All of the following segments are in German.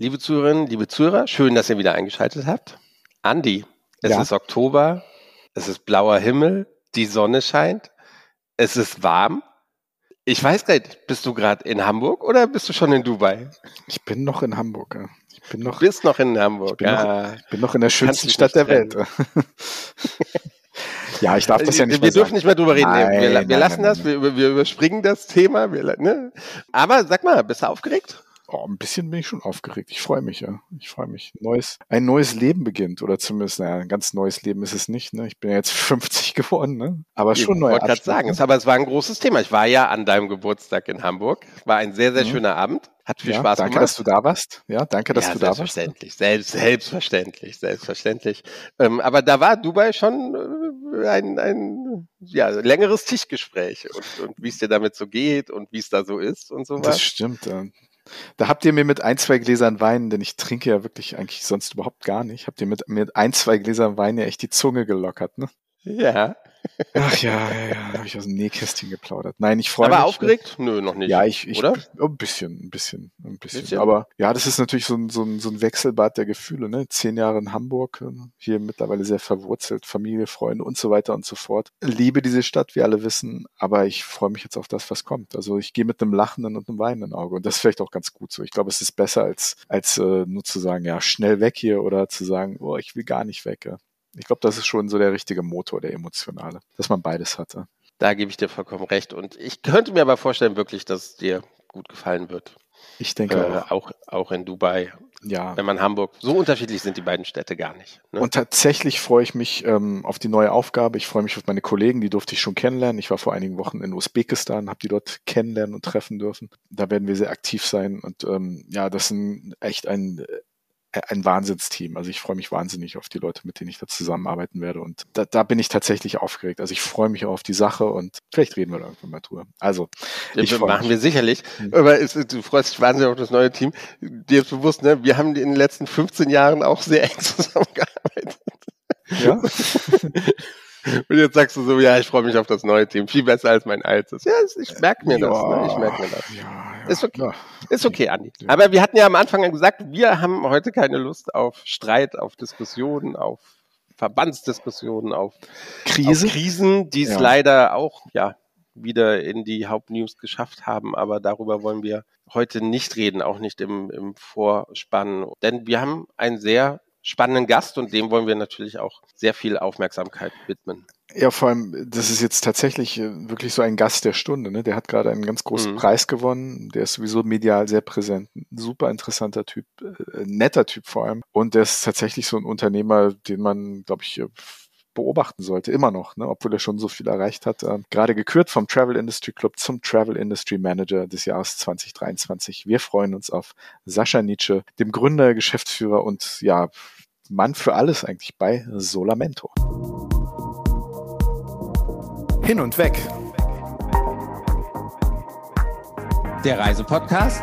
Liebe Zuhörerinnen, liebe Zuhörer, schön, dass ihr wieder eingeschaltet habt. Andi, es ja. ist Oktober, es ist blauer Himmel, die Sonne scheint, es ist warm. Ich weiß gar nicht, bist du gerade in Hamburg oder bist du schon in Dubai? Ich bin noch in Hamburg. Ja. Ich bin noch, du bist noch in Hamburg. Ich bin, ja. noch, ich bin noch in der schönsten Stadt der Welt. Ja, ich darf das ja nicht Wir dürfen sagen. nicht mehr drüber reden. Nein, wir, wir nein, lassen nein, das, wir, wir, überspringen das Thema. Wir, ne? Aber sag mal, bist du aufgeregt? Oh, ein bisschen bin ich schon aufgeregt. Ich freue mich, ja. Ich freue mich. Neues, ein neues Leben beginnt. Oder zumindest, naja, ein ganz neues Leben ist es nicht. Ne? Ich bin ja jetzt 50 geworden, ne? Aber schon ich wollte gerade sagen, aber es war ein großes Thema. Ich war ja an deinem Geburtstag in Hamburg. War ein sehr, sehr mhm. schöner Abend. Hat viel ja, Spaß danke, gemacht. Danke, dass du da warst. Ja, danke, dass ja, du da warst. Selbstverständlich, selbst, selbstverständlich, selbstverständlich. Ähm, aber da war Dubai schon äh, ein, ein ja, längeres Tischgespräch und, und wie es dir damit so geht und wie es da so ist und so was. Das stimmt. Ja. Da habt ihr mir mit ein, zwei Gläsern Wein, denn ich trinke ja wirklich eigentlich sonst überhaupt gar nicht, habt ihr mit, mit ein, zwei Gläsern Wein ja echt die Zunge gelockert, ne? Ja. Ach ja, ja, ja, habe ich aus dem Nähkästchen geplaudert. Nein, ich freue mich. Aber aufgeregt? Nö, noch nicht. Ja, ich, ich oder? Oh, ein bisschen, ein bisschen, ein bisschen, bisschen. Aber ja, das ist natürlich so ein, so ein, so ein Wechselbad der Gefühle. Ne? Zehn Jahre in Hamburg, äh, hier mittlerweile sehr verwurzelt, Familie, Freunde und so weiter und so fort. Liebe diese Stadt, wie alle wissen, aber ich freue mich jetzt auf das, was kommt. Also ich gehe mit einem lachenden und einem weinenden Auge und das ist vielleicht auch ganz gut so. Ich glaube, es ist besser als als äh, nur zu sagen, ja schnell weg hier oder zu sagen, oh, ich will gar nicht weg. Ja. Ich glaube, das ist schon so der richtige Motor, der emotionale, dass man beides hatte. Da gebe ich dir vollkommen recht. Und ich könnte mir aber vorstellen, wirklich, dass es dir gut gefallen wird. Ich denke äh, auch. auch. Auch in Dubai. Ja. Wenn man Hamburg, so unterschiedlich sind die beiden Städte gar nicht. Ne? Und tatsächlich freue ich mich ähm, auf die neue Aufgabe. Ich freue mich auf meine Kollegen, die durfte ich schon kennenlernen. Ich war vor einigen Wochen in Usbekistan, habe die dort kennenlernen und treffen dürfen. Da werden wir sehr aktiv sein. Und ähm, ja, das ist echt ein ein Wahnsinnsteam. Also ich freue mich wahnsinnig auf die Leute, mit denen ich da zusammenarbeiten werde. Und da, da bin ich tatsächlich aufgeregt. Also ich freue mich auch auf die Sache und vielleicht reden wir da irgendwann mal drüber. Also ich ja, machen mich. wir sicherlich. Mhm. Aber es, du freust dich wahnsinnig auf das neue Team. Dir ist bewusst, ne? Wir haben in den letzten 15 Jahren auch sehr eng zusammengearbeitet. Ja. Und jetzt sagst du so, ja, ich freue mich auf das neue Team. Viel besser als mein altes. Ja, ich merke mir ja, das. Ne? Ich merke mir das. Ja, ja, ist okay. Ist okay, Andi. Aber wir hatten ja am Anfang gesagt, wir haben heute keine Lust auf Streit, auf Diskussionen, auf Verbandsdiskussionen, auf, Krise? auf Krisen, die es leider auch, ja, wieder in die Hauptnews geschafft haben, aber darüber wollen wir heute nicht reden, auch nicht im, im Vorspann. Denn wir haben ein sehr spannenden Gast und dem wollen wir natürlich auch sehr viel Aufmerksamkeit widmen. Ja, vor allem, das ist jetzt tatsächlich äh, wirklich so ein Gast der Stunde. Ne? Der hat gerade einen ganz großen mhm. Preis gewonnen. Der ist sowieso medial sehr präsent. Ein super interessanter Typ, äh, netter Typ vor allem. Und der ist tatsächlich so ein Unternehmer, den man, glaube ich, beobachten sollte, immer noch, ne, obwohl er schon so viel erreicht hat. Ähm, gerade gekürt vom Travel Industry Club zum Travel Industry Manager des Jahres 2023. Wir freuen uns auf Sascha Nietzsche, dem Gründer, Geschäftsführer und ja, Mann für alles eigentlich bei Solamento. Hin und weg. Der Reisepodcast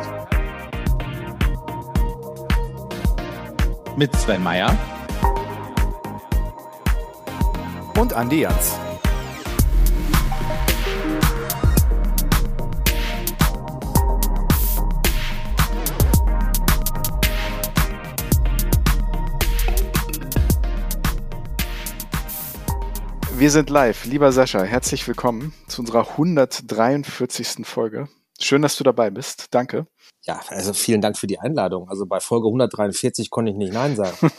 mit Sven Meyer und Andi Jans. Wir sind live. Lieber Sascha, herzlich willkommen zu unserer 143. Folge. Schön, dass du dabei bist. Danke. Ja, also vielen Dank für die Einladung. Also bei Folge 143 konnte ich nicht Nein sagen.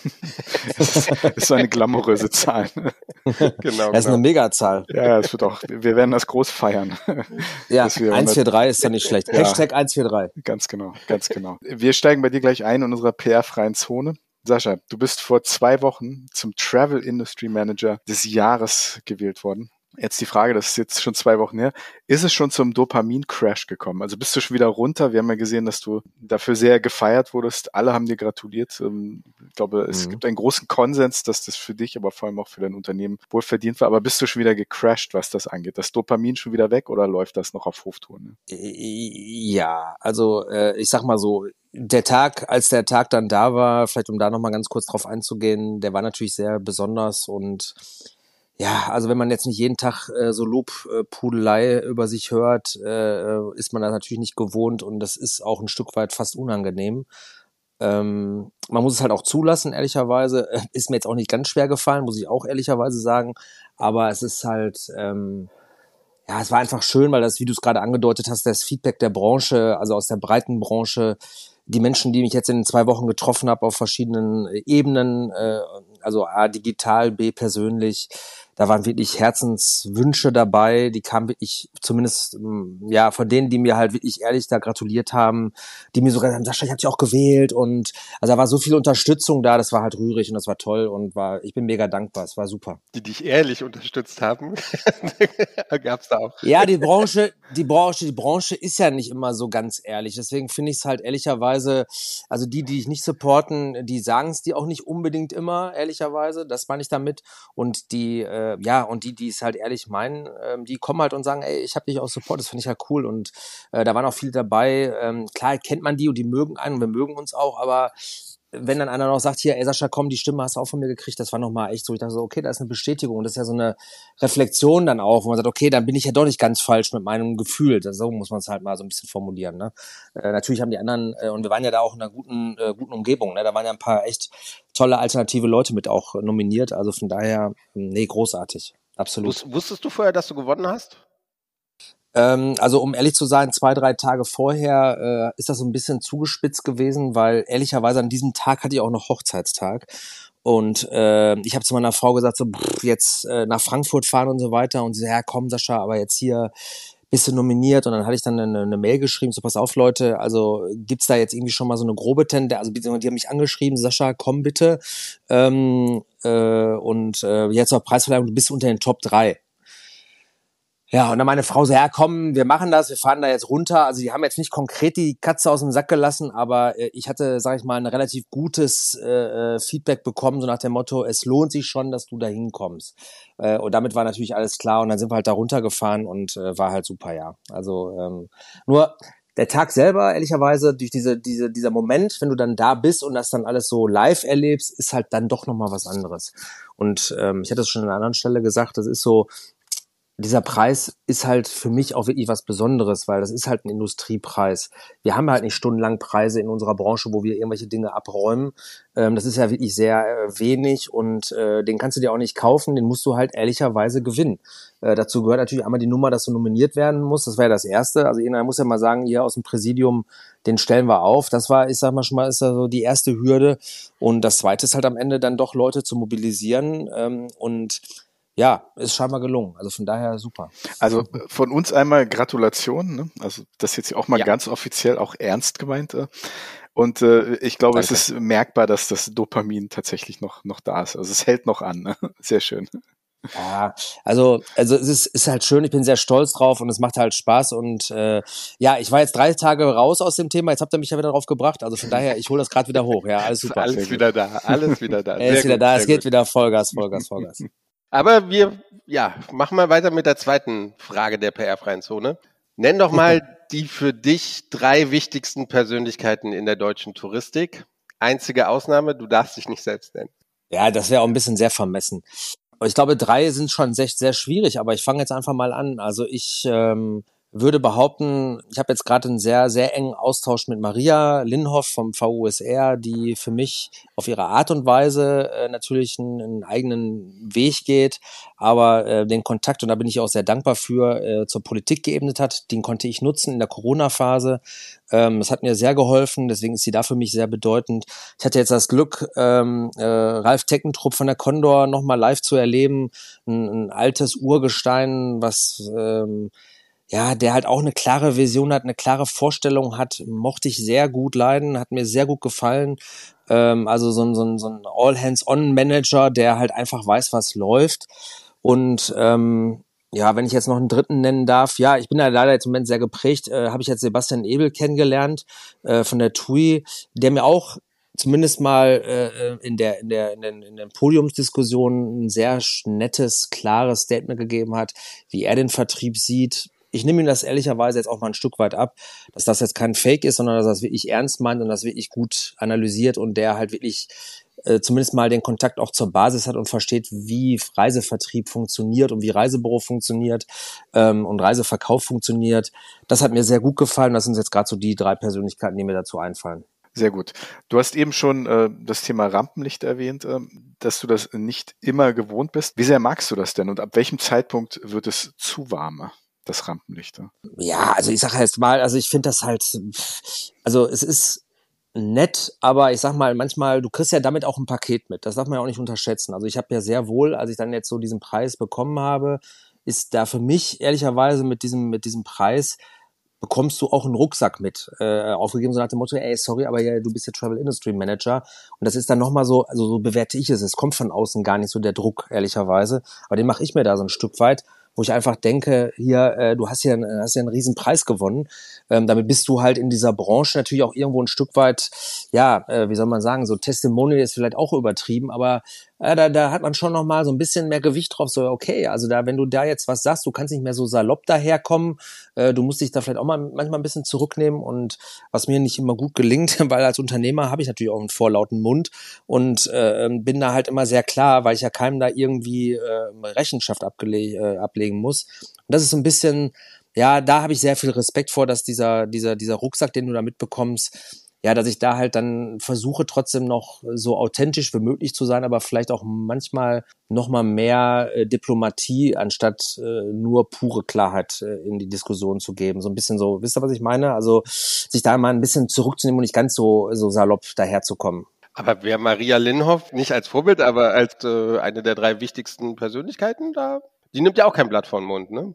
das, ist, das ist eine glamouröse Zahl. genau. Das ist eine genau. Megazahl. Ja, es wird auch, wir werden das groß feiern. Ja, 143 ist ja nicht schlecht. Ja, Hashtag 143. Ganz genau, ganz genau. Wir steigen bei dir gleich ein in unserer PR-freien Zone. Sascha, du bist vor zwei Wochen zum Travel Industry Manager des Jahres gewählt worden. Jetzt die Frage, das ist jetzt schon zwei Wochen her. Ist es schon zum Dopamin-Crash gekommen? Also bist du schon wieder runter? Wir haben ja gesehen, dass du dafür sehr gefeiert wurdest. Alle haben dir gratuliert. Ähm, ich glaube, es mhm. gibt einen großen Konsens, dass das für dich, aber vor allem auch für dein Unternehmen wohl verdient war. Aber bist du schon wieder gecrashed, was das angeht? Das Dopamin schon wieder weg oder läuft das noch auf Hoftouren? Ja, also äh, ich sag mal so, der Tag, als der Tag dann da war, vielleicht um da nochmal ganz kurz drauf einzugehen, der war natürlich sehr besonders und ja, also wenn man jetzt nicht jeden Tag äh, so Lobpudelei über sich hört, äh, ist man das natürlich nicht gewohnt und das ist auch ein Stück weit fast unangenehm. Ähm, man muss es halt auch zulassen, ehrlicherweise. Ist mir jetzt auch nicht ganz schwer gefallen, muss ich auch ehrlicherweise sagen. Aber es ist halt, ähm, ja, es war einfach schön, weil das, wie du es gerade angedeutet hast, das Feedback der Branche, also aus der breiten Branche, die Menschen, die mich jetzt in zwei Wochen getroffen habe auf verschiedenen Ebenen, äh, also A, digital, B, persönlich, da waren wirklich Herzenswünsche dabei, die kamen wirklich, zumindest mm, ja, von denen, die mir halt wirklich ehrlich da gratuliert haben, die mir sogar sagen, Sascha, ich hab dich auch gewählt. Und also da war so viel Unterstützung da, das war halt rührig und das war toll und war, ich bin mega dankbar, es war super. Die dich ehrlich unterstützt haben, gab's da auch. Ja, die Branche, die Branche, die Branche ist ja nicht immer so ganz ehrlich, deswegen finde ich es halt ehrlicherweise, also die, die ich nicht supporten, die sagen es dir auch nicht unbedingt immer, ehrlicherweise, das meine ich damit. Und die äh, äh, ja, und die, die es halt ehrlich meinen, ähm, die kommen halt und sagen, ey, ich habe dich auch Support, das finde ich halt cool. Und äh, da waren auch viele dabei. Ähm, klar kennt man die und die mögen einen und wir mögen uns auch, aber wenn dann einer noch sagt, hier, ey Sascha, komm, die Stimme hast du auch von mir gekriegt, das war nochmal echt so, ich dachte so, okay, da ist eine Bestätigung. Das ist ja so eine Reflexion dann auch, wo man sagt, okay, dann bin ich ja doch nicht ganz falsch mit meinem Gefühl. Das, so muss man es halt mal so ein bisschen formulieren. Ne? Äh, natürlich haben die anderen, äh, und wir waren ja da auch in einer guten, äh, guten Umgebung, ne? da waren ja ein paar echt tolle alternative Leute mit auch nominiert. Also von daher, nee, großartig. Absolut. Wusstest du vorher, dass du gewonnen hast? Ähm, also um ehrlich zu sein, zwei, drei Tage vorher äh, ist das so ein bisschen zugespitzt gewesen, weil ehrlicherweise an diesem Tag hatte ich auch noch Hochzeitstag. Und äh, ich habe zu meiner Frau gesagt, so pff, jetzt äh, nach Frankfurt fahren und so weiter. Und sie sagt, ja komm Sascha, aber jetzt hier bist du nominiert. Und dann hatte ich dann eine, eine Mail geschrieben, so pass auf Leute, also gibt's da jetzt irgendwie schon mal so eine grobe Tendenz, also die haben mich angeschrieben, Sascha, komm bitte. Ähm, äh, und äh, jetzt auf Preisverleihung, du bist unter den Top drei ja, und dann meine Frau so, ja komm, wir machen das, wir fahren da jetzt runter. Also die haben jetzt nicht konkret die Katze aus dem Sack gelassen, aber äh, ich hatte, sag ich mal, ein relativ gutes äh, äh, Feedback bekommen, so nach dem Motto, es lohnt sich schon, dass du da hinkommst. Äh, und damit war natürlich alles klar und dann sind wir halt da runtergefahren und äh, war halt super, ja. Also ähm, nur der Tag selber, ehrlicherweise, durch diese, diese, dieser Moment, wenn du dann da bist und das dann alles so live erlebst, ist halt dann doch nochmal was anderes. Und ähm, ich hatte es schon an einer anderen Stelle gesagt, das ist so, dieser Preis ist halt für mich auch wirklich was Besonderes, weil das ist halt ein Industriepreis. Wir haben halt nicht stundenlang Preise in unserer Branche, wo wir irgendwelche Dinge abräumen. Ähm, das ist ja wirklich sehr äh, wenig und äh, den kannst du dir auch nicht kaufen, den musst du halt ehrlicherweise gewinnen. Äh, dazu gehört natürlich einmal die Nummer, dass du nominiert werden musst. Das wäre das Erste. Also irgendeiner muss ja mal sagen, hier aus dem Präsidium, den stellen wir auf. Das war, ich sag mal schon mal, ist da so die erste Hürde. Und das Zweite ist halt am Ende dann doch Leute zu mobilisieren ähm, und ja, ist scheinbar gelungen. Also von daher super. Also von uns einmal Gratulation. Ne? Also das jetzt auch mal ja. ganz offiziell auch ernst gemeint. Äh. Und äh, ich glaube, Danke. es ist merkbar, dass das Dopamin tatsächlich noch, noch da ist. Also es hält noch an. Ne? Sehr schön. Ja, also, also es ist, ist halt schön, ich bin sehr stolz drauf und es macht halt Spaß. Und äh, ja, ich war jetzt drei Tage raus aus dem Thema, jetzt habt ihr mich ja wieder drauf gebracht. Also von daher, ich hole das gerade wieder hoch. Ja, alles super. Alles wieder da, alles wieder da. ist wieder gut, da, es geht wieder Vollgas, Vollgas, Vollgas. Aber wir, ja, machen wir weiter mit der zweiten Frage der PR-freien Zone. Nenn doch mal die für dich drei wichtigsten Persönlichkeiten in der deutschen Touristik. Einzige Ausnahme, du darfst dich nicht selbst nennen. Ja, das wäre auch ein bisschen sehr vermessen. Ich glaube, drei sind schon sehr, sehr schwierig, aber ich fange jetzt einfach mal an. Also ich ähm, würde behaupten, ich habe jetzt gerade einen sehr, sehr engen Austausch mit Maria Linhoff vom VUSR, die für mich auf ihre Art und Weise äh, natürlich einen, einen, eigenen Weg geht, aber äh, den Kontakt, und da bin ich auch sehr dankbar für, äh, zur Politik geebnet hat, den konnte ich nutzen in der Corona-Phase. Ähm, das hat mir sehr geholfen, deswegen ist sie da für mich sehr bedeutend. Ich hatte jetzt das Glück, ähm, äh, Ralf Teckentrupp von der Condor nochmal live zu erleben, ein, ein altes Urgestein, was... Ähm, ja, der halt auch eine klare Vision hat, eine klare Vorstellung hat, mochte ich sehr gut leiden, hat mir sehr gut gefallen. Ähm, also so ein, so ein, so ein All-Hands-On-Manager, der halt einfach weiß, was läuft. Und ähm, ja, wenn ich jetzt noch einen dritten nennen darf, ja, ich bin da leider jetzt im Moment sehr geprägt, äh, habe ich jetzt Sebastian Ebel kennengelernt äh, von der TUI, der mir auch zumindest mal äh, in, der, in, der, in, den, in den Podiumsdiskussionen ein sehr nettes, klares Statement gegeben hat, wie er den Vertrieb sieht, ich nehme ihm das ehrlicherweise jetzt auch mal ein Stück weit ab, dass das jetzt kein Fake ist, sondern dass er das wirklich ernst meint und das wirklich gut analysiert und der halt wirklich äh, zumindest mal den Kontakt auch zur Basis hat und versteht, wie Reisevertrieb funktioniert und wie Reisebüro funktioniert ähm, und Reiseverkauf funktioniert. Das hat mir sehr gut gefallen. Das sind jetzt gerade so die drei Persönlichkeiten, die mir dazu einfallen. Sehr gut. Du hast eben schon äh, das Thema Rampenlicht erwähnt, äh, dass du das nicht immer gewohnt bist. Wie sehr magst du das denn und ab welchem Zeitpunkt wird es zu warm, das Rampenlicht? Ja, also ich sage jetzt mal, also ich finde das halt, also es ist nett, aber ich sag mal, manchmal, du kriegst ja damit auch ein Paket mit. Das darf man ja auch nicht unterschätzen. Also ich habe ja sehr wohl, als ich dann jetzt so diesen Preis bekommen habe, ist da für mich ehrlicherweise mit diesem, mit diesem Preis bekommst du auch einen Rucksack mit äh, aufgegeben, so nach dem Motto, ey, sorry, aber ja, du bist ja Travel Industry Manager. Und das ist dann nochmal so, also so bewerte ich es. Es kommt von außen gar nicht so der Druck, ehrlicherweise. Aber den mache ich mir da so ein Stück weit wo ich einfach denke, hier, äh, du hast ja, hast ja einen riesen Preis gewonnen. Ähm, damit bist du halt in dieser Branche natürlich auch irgendwo ein Stück weit, ja, äh, wie soll man sagen, so Testimonial ist vielleicht auch übertrieben, aber äh, da, da hat man schon noch mal so ein bisschen mehr Gewicht drauf. So, okay, also da, wenn du da jetzt was sagst, du kannst nicht mehr so salopp daherkommen, äh, du musst dich da vielleicht auch mal manchmal ein bisschen zurücknehmen und was mir nicht immer gut gelingt, weil als Unternehmer habe ich natürlich auch einen vorlauten Mund und äh, bin da halt immer sehr klar, weil ich ja keinem da irgendwie äh, Rechenschaft abgele äh, ablegen muss. Und das ist so ein bisschen, ja, da habe ich sehr viel Respekt vor, dass dieser, dieser, dieser Rucksack, den du da mitbekommst, ja, dass ich da halt dann versuche trotzdem noch so authentisch wie möglich zu sein, aber vielleicht auch manchmal noch mal mehr äh, Diplomatie anstatt äh, nur pure Klarheit äh, in die Diskussion zu geben. So ein bisschen so, wisst ihr, was ich meine? Also sich da mal ein bisschen zurückzunehmen und nicht ganz so so salopp daherzukommen. Aber wäre Maria Linhoff nicht als Vorbild, aber als äh, eine der drei wichtigsten Persönlichkeiten da? Die nimmt ja auch kein Blatt vor den Mund, ne?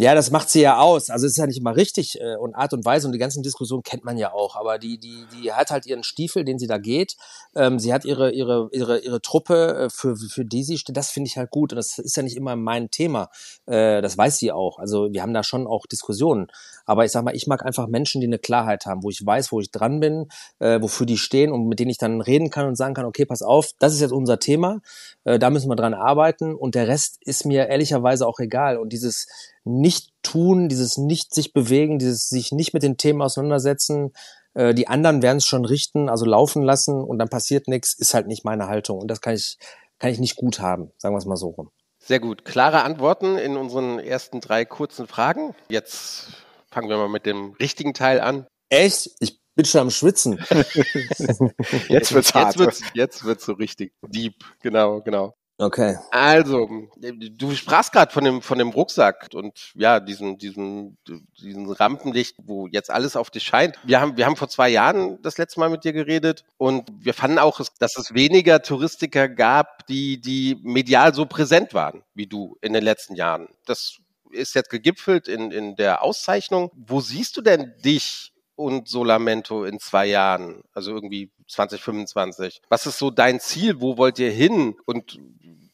Ja, das macht sie ja aus. Also es ist ja nicht immer richtig äh, und Art und Weise und die ganzen Diskussionen kennt man ja auch. Aber die, die, die hat halt ihren Stiefel, den sie da geht. Ähm, sie hat ihre, ihre, ihre, ihre Truppe, äh, für, für die sie steht. Das finde ich halt gut. Und das ist ja nicht immer mein Thema. Äh, das weiß sie auch. Also wir haben da schon auch Diskussionen. Aber ich sag mal, ich mag einfach Menschen, die eine Klarheit haben, wo ich weiß, wo ich dran bin, äh, wofür die stehen und mit denen ich dann reden kann und sagen kann, okay, pass auf, das ist jetzt unser Thema. Äh, da müssen wir dran arbeiten. Und der Rest ist mir ehrlicherweise auch egal. Und dieses nicht tun, dieses nicht sich bewegen, dieses sich nicht mit den Themen auseinandersetzen, äh, die anderen werden es schon richten, also laufen lassen und dann passiert nichts, ist halt nicht meine Haltung und das kann ich kann ich nicht gut haben, sagen wir es mal so rum. Sehr gut, klare Antworten in unseren ersten drei kurzen Fragen. Jetzt fangen wir mal mit dem richtigen Teil an. Echt? Ich bin schon am Schwitzen. jetzt wird's hart. Jetzt wird's, jetzt wird's so richtig deep. Genau, genau. Okay. Also, du sprachst gerade von dem von dem Rucksack und ja, diesen diesen diesen Rampenlicht, wo jetzt alles auf dich scheint. Wir haben wir haben vor zwei Jahren das letzte Mal mit dir geredet und wir fanden auch, dass es weniger Touristiker gab, die die medial so präsent waren wie du in den letzten Jahren. Das ist jetzt gegipfelt in in der Auszeichnung. Wo siehst du denn dich und Solamento in zwei Jahren? Also irgendwie 2025. Was ist so dein Ziel? Wo wollt ihr hin? Und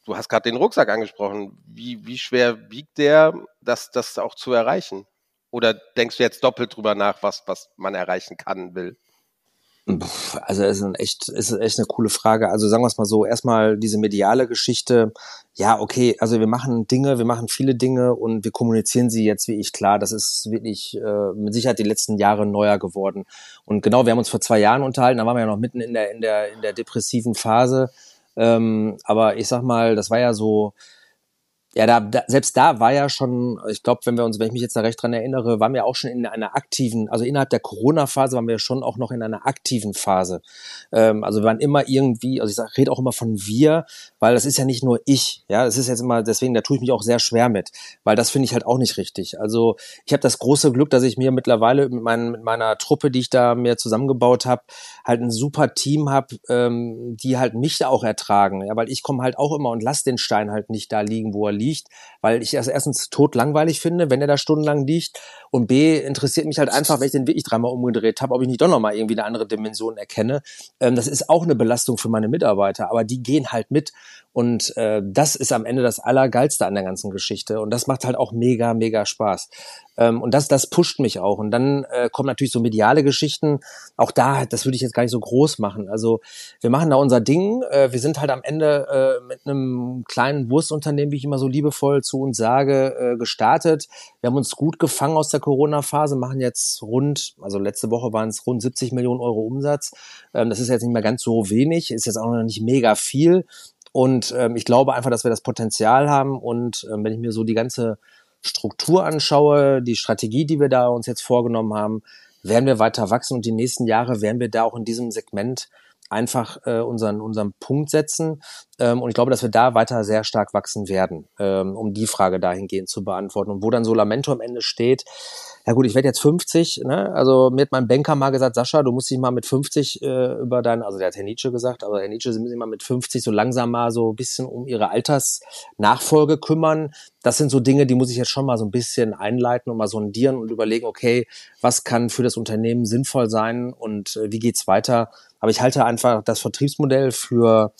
du hast gerade den Rucksack angesprochen. Wie, wie schwer wiegt der, das, das auch zu erreichen? Oder denkst du jetzt doppelt drüber nach, was, was man erreichen kann, will? Also es ist ein echt, ist echt eine coole Frage. Also sagen wir es mal so, erstmal diese mediale Geschichte. Ja, okay, also wir machen Dinge, wir machen viele Dinge und wir kommunizieren sie jetzt wie ich klar. Das ist wirklich äh, mit Sicherheit die letzten Jahre neuer geworden. Und genau, wir haben uns vor zwei Jahren unterhalten, da waren wir ja noch mitten in der, in der, in der depressiven Phase. Ähm, aber ich sag mal, das war ja so, ja, da, da, selbst da war ja schon, ich glaube, wenn wir uns, wenn ich mich jetzt da recht dran erinnere, waren wir auch schon in einer aktiven, also innerhalb der Corona-Phase waren wir schon auch noch in einer aktiven Phase. Ähm, also wir waren immer irgendwie, also ich sag, rede auch immer von wir, weil das ist ja nicht nur ich, ja, das ist jetzt immer, deswegen, da tue ich mich auch sehr schwer mit, weil das finde ich halt auch nicht richtig. Also ich habe das große Glück, dass ich mir mittlerweile mit, mein, mit meiner Truppe, die ich da mir zusammengebaut habe, halt ein super Team habe, ähm, die halt mich da auch ertragen, ja, weil ich komme halt auch immer und lass den Stein halt nicht da liegen, wo er liegt liegt, weil ich das erstens tot langweilig finde, wenn er da stundenlang liegt. Und B, interessiert mich halt einfach, wenn ich den wirklich dreimal umgedreht habe, ob ich nicht doch nochmal irgendwie eine andere Dimension erkenne. Ähm, das ist auch eine Belastung für meine Mitarbeiter, aber die gehen halt mit. Und äh, das ist am Ende das Allergeilste an der ganzen Geschichte. Und das macht halt auch mega, mega Spaß. Ähm, und das, das pusht mich auch. Und dann äh, kommen natürlich so mediale Geschichten. Auch da, das würde ich jetzt gar nicht so groß machen. Also wir machen da unser Ding. Äh, wir sind halt am Ende äh, mit einem kleinen Wurstunternehmen, wie ich immer so liebevoll zu uns sage, äh, gestartet. Wir haben uns gut gefangen aus der Corona-Phase, machen jetzt rund, also letzte Woche waren es rund 70 Millionen Euro Umsatz. Ähm, das ist jetzt nicht mehr ganz so wenig, ist jetzt auch noch nicht mega viel. Und ähm, ich glaube einfach, dass wir das Potenzial haben. Und ähm, wenn ich mir so die ganze Struktur anschaue, die Strategie, die wir da uns jetzt vorgenommen haben, werden wir weiter wachsen und die nächsten Jahre werden wir da auch in diesem Segment einfach äh, unseren, unseren Punkt setzen. Ähm, und ich glaube, dass wir da weiter sehr stark wachsen werden, ähm, um die Frage dahingehend zu beantworten. Und wo dann Solamento am Ende steht, ja gut, ich werde jetzt 50, ne? Also mir hat mein Banker mal gesagt, Sascha, du musst dich mal mit 50 äh, über dein, also der hat Herr Nietzsche gesagt, aber Herr Nietzsche, Sie müssen sich mal mit 50 so langsam mal so ein bisschen um Ihre Altersnachfolge kümmern. Das sind so Dinge, die muss ich jetzt schon mal so ein bisschen einleiten und mal sondieren und überlegen, okay, was kann für das Unternehmen sinnvoll sein und äh, wie geht's weiter? Aber ich halte einfach das Vertriebsmodell für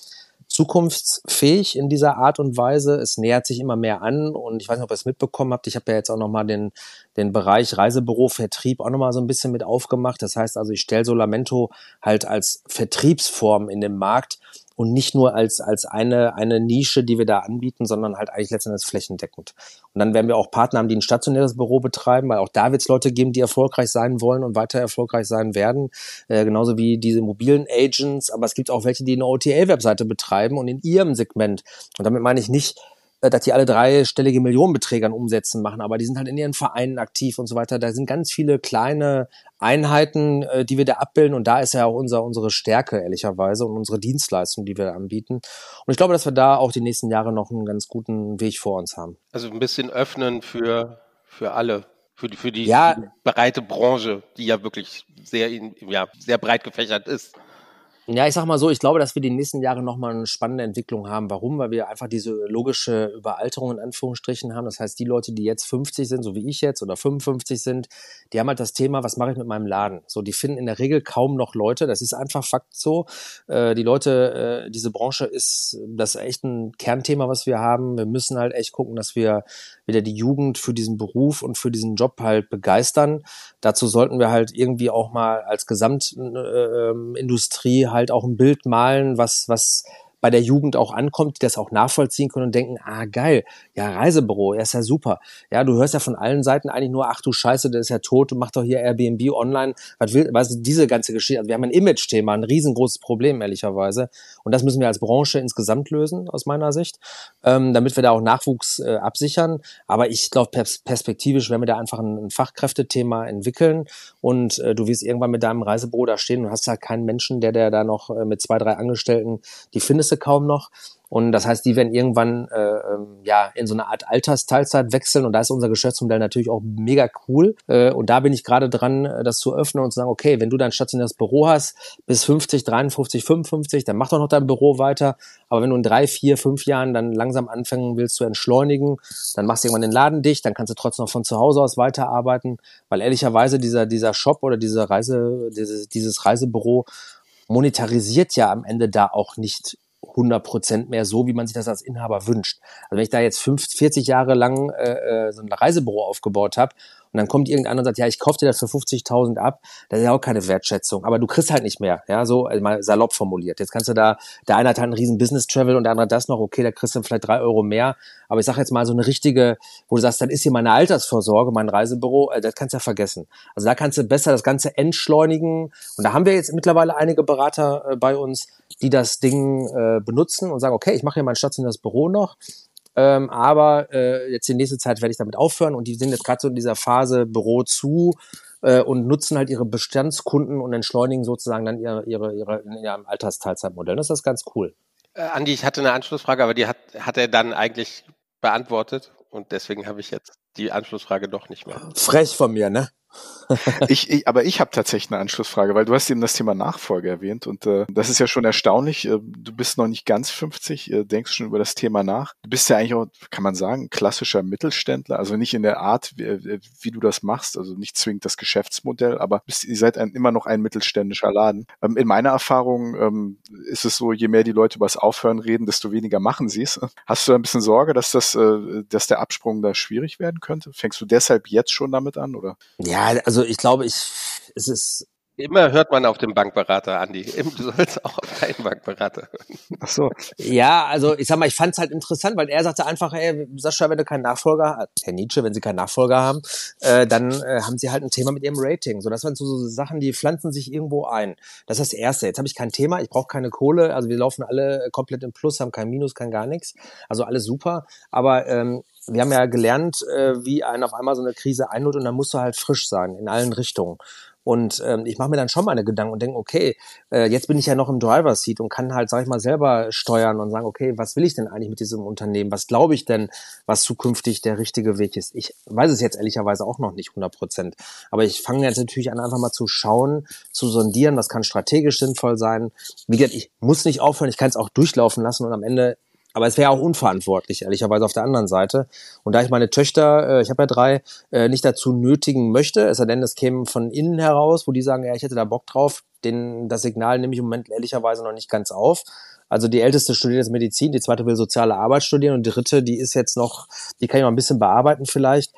zukunftsfähig in dieser Art und Weise. Es nähert sich immer mehr an und ich weiß nicht, ob ihr es mitbekommen habt. Ich habe ja jetzt auch nochmal den, den Bereich Reisebüro, Vertrieb auch nochmal so ein bisschen mit aufgemacht. Das heißt also, ich stelle Solamento halt als Vertriebsform in den Markt und nicht nur als, als eine, eine Nische, die wir da anbieten, sondern halt eigentlich letztendlich flächendeckend. Und dann werden wir auch Partner haben, die ein stationäres Büro betreiben, weil auch da wird es Leute geben, die erfolgreich sein wollen und weiter erfolgreich sein werden, äh, genauso wie diese mobilen Agents, aber es gibt auch welche, die eine OTA-Webseite betreiben und in ihrem Segment, und damit meine ich nicht, dass die alle dreistellige Millionenbeträge an Umsätzen machen, aber die sind halt in ihren Vereinen aktiv und so weiter. Da sind ganz viele kleine Einheiten, äh, die wir da abbilden und da ist ja auch unser, unsere Stärke, ehrlicherweise, und unsere Dienstleistung, die wir anbieten. Und ich glaube, dass wir da auch die nächsten Jahre noch einen ganz guten Weg vor uns haben. Also ein bisschen öffnen für, für alle. Für die, für die, ja, die breite Branche, die ja wirklich sehr, ja, sehr breit gefächert ist. Ja, ich sag mal so, ich glaube, dass wir die nächsten Jahre nochmal eine spannende Entwicklung haben. Warum? Weil wir einfach diese logische Überalterung in Anführungsstrichen haben. Das heißt, die Leute, die jetzt 50 sind, so wie ich jetzt, oder 55 sind, die haben halt das Thema, was mache ich mit meinem Laden? So, die finden in der Regel kaum noch Leute. Das ist einfach Fakt so. Äh, die Leute, äh, diese Branche ist, das ist echt ein Kernthema, was wir haben. Wir müssen halt echt gucken, dass wir wieder die Jugend für diesen Beruf und für diesen Job halt begeistern. Dazu sollten wir halt irgendwie auch mal als Gesamtindustrie äh, halt auch ein Bild malen, was, was bei der Jugend auch ankommt, die das auch nachvollziehen können und denken, ah geil, ja Reisebüro, er ist ja super. Ja, du hörst ja von allen Seiten eigentlich nur, ach du Scheiße, der ist ja tot, du machst doch hier Airbnb online. Was will, was diese ganze Geschichte? Also wir haben ein Image-Thema, ein riesengroßes Problem ehrlicherweise und das müssen wir als Branche insgesamt lösen aus meiner Sicht, ähm, damit wir da auch Nachwuchs äh, absichern. Aber ich glaube pers perspektivisch werden wir da einfach ein, ein Fachkräftethema entwickeln und äh, du wirst irgendwann mit deinem Reisebüro da stehen und hast halt keinen Menschen, der der da noch äh, mit zwei drei Angestellten die findest du kaum noch. Und das heißt, die werden irgendwann äh, ähm, ja in so eine Art Altersteilzeit wechseln und da ist unser Geschäftsmodell natürlich auch mega cool. Äh, und da bin ich gerade dran, äh, das zu öffnen und zu sagen, okay, wenn du dein stationäres Büro hast bis 50, 53, 55, dann mach doch noch dein Büro weiter. Aber wenn du in drei, vier, fünf Jahren dann langsam anfangen willst zu entschleunigen, dann machst du irgendwann den Laden dicht, dann kannst du trotzdem noch von zu Hause aus weiterarbeiten, weil ehrlicherweise dieser dieser Shop oder diese Reise dieses, dieses Reisebüro monetarisiert ja am Ende da auch nicht 100 Prozent mehr so, wie man sich das als Inhaber wünscht. Also wenn ich da jetzt 50, 40 Jahre lang äh, äh, so ein Reisebüro aufgebaut habe und dann kommt irgendeiner und sagt, ja, ich kaufe dir das für 50.000 ab, das ist ja auch keine Wertschätzung. Aber du kriegst halt nicht mehr, ja, so also mal salopp formuliert. Jetzt kannst du da, der eine hat halt einen riesen Business-Travel und der andere das noch, okay, da kriegst du vielleicht drei Euro mehr. Aber ich sage jetzt mal so eine richtige, wo du sagst, dann ist hier meine Altersvorsorge, mein Reisebüro, äh, das kannst du ja vergessen. Also da kannst du besser das Ganze entschleunigen. Und da haben wir jetzt mittlerweile einige Berater äh, bei uns, die das Ding äh, benutzen und sagen, okay, ich mache hier mein stationäres Büro noch ähm, aber äh, jetzt die nächste Zeit werde ich damit aufhören und die sind jetzt gerade so in dieser Phase Büro zu äh, und nutzen halt ihre Bestandskunden und entschleunigen sozusagen dann ihre, ihre, ihre in ihrem Altersteilzeitmodell. Das ist ganz cool. Äh, Andi, ich hatte eine Anschlussfrage, aber die hat, hat er dann eigentlich beantwortet und deswegen habe ich jetzt die Anschlussfrage doch nicht mehr. Frech von mir, ne? ich, ich, aber ich habe tatsächlich eine Anschlussfrage, weil du hast eben das Thema Nachfolge erwähnt und äh, das ist ja schon erstaunlich. Äh, du bist noch nicht ganz 50, äh, denkst schon über das Thema nach. Du bist ja eigentlich auch, kann man sagen, klassischer Mittelständler, also nicht in der Art, wie, äh, wie du das machst, also nicht zwingend das Geschäftsmodell, aber bist, ihr seid ein, immer noch ein mittelständischer Laden. Ähm, in meiner Erfahrung ähm, ist es so, je mehr die Leute über das Aufhören reden, desto weniger machen sie es. Hast du ein bisschen Sorge, dass das, äh, dass der Absprung da schwierig werden könnte? Fängst du deshalb jetzt schon damit an, oder? Ja, also ich glaube, ich, es ist Immer hört man auf den Bankberater, Andi. Du sollst auch auf deinen Bankberater hören. Ach so. Ja, also ich sag mal, ich fand es halt interessant, weil er sagte einfach, ey, Sascha, wenn du keinen Nachfolger hast, Herr Nietzsche, wenn Sie keinen Nachfolger haben, äh, dann äh, haben Sie halt ein Thema mit Ihrem Rating. So, das waren so, so Sachen, die pflanzen sich irgendwo ein. Das ist das Erste. Jetzt habe ich kein Thema, ich brauche keine Kohle, also wir laufen alle komplett im Plus, haben kein Minus, kein gar nichts. Also alles super. Aber ähm, wir haben ja gelernt, äh, wie einen auf einmal so eine Krise einholt und dann musst du halt frisch sein in allen Richtungen. Und ähm, ich mache mir dann schon meine Gedanken und denke, okay, äh, jetzt bin ich ja noch im Driver Seat und kann halt, sag ich mal, selber steuern und sagen, okay, was will ich denn eigentlich mit diesem Unternehmen? Was glaube ich denn, was zukünftig der richtige Weg ist? Ich weiß es jetzt ehrlicherweise auch noch nicht 100 Prozent. Aber ich fange jetzt natürlich an, einfach mal zu schauen, zu sondieren, was kann strategisch sinnvoll sein. Wie gesagt, ich muss nicht aufhören, ich kann es auch durchlaufen lassen und am Ende aber es wäre auch unverantwortlich, ehrlicherweise auf der anderen Seite. Und da ich meine Töchter, äh, ich habe ja drei, äh, nicht dazu nötigen möchte, es sei denn, es käme von innen heraus, wo die sagen, ja, ich hätte da Bock drauf, den, das Signal nehme ich im Moment ehrlicherweise noch nicht ganz auf. Also die älteste studiert jetzt Medizin, die zweite will soziale Arbeit studieren und die dritte, die ist jetzt noch, die kann ich noch ein bisschen bearbeiten vielleicht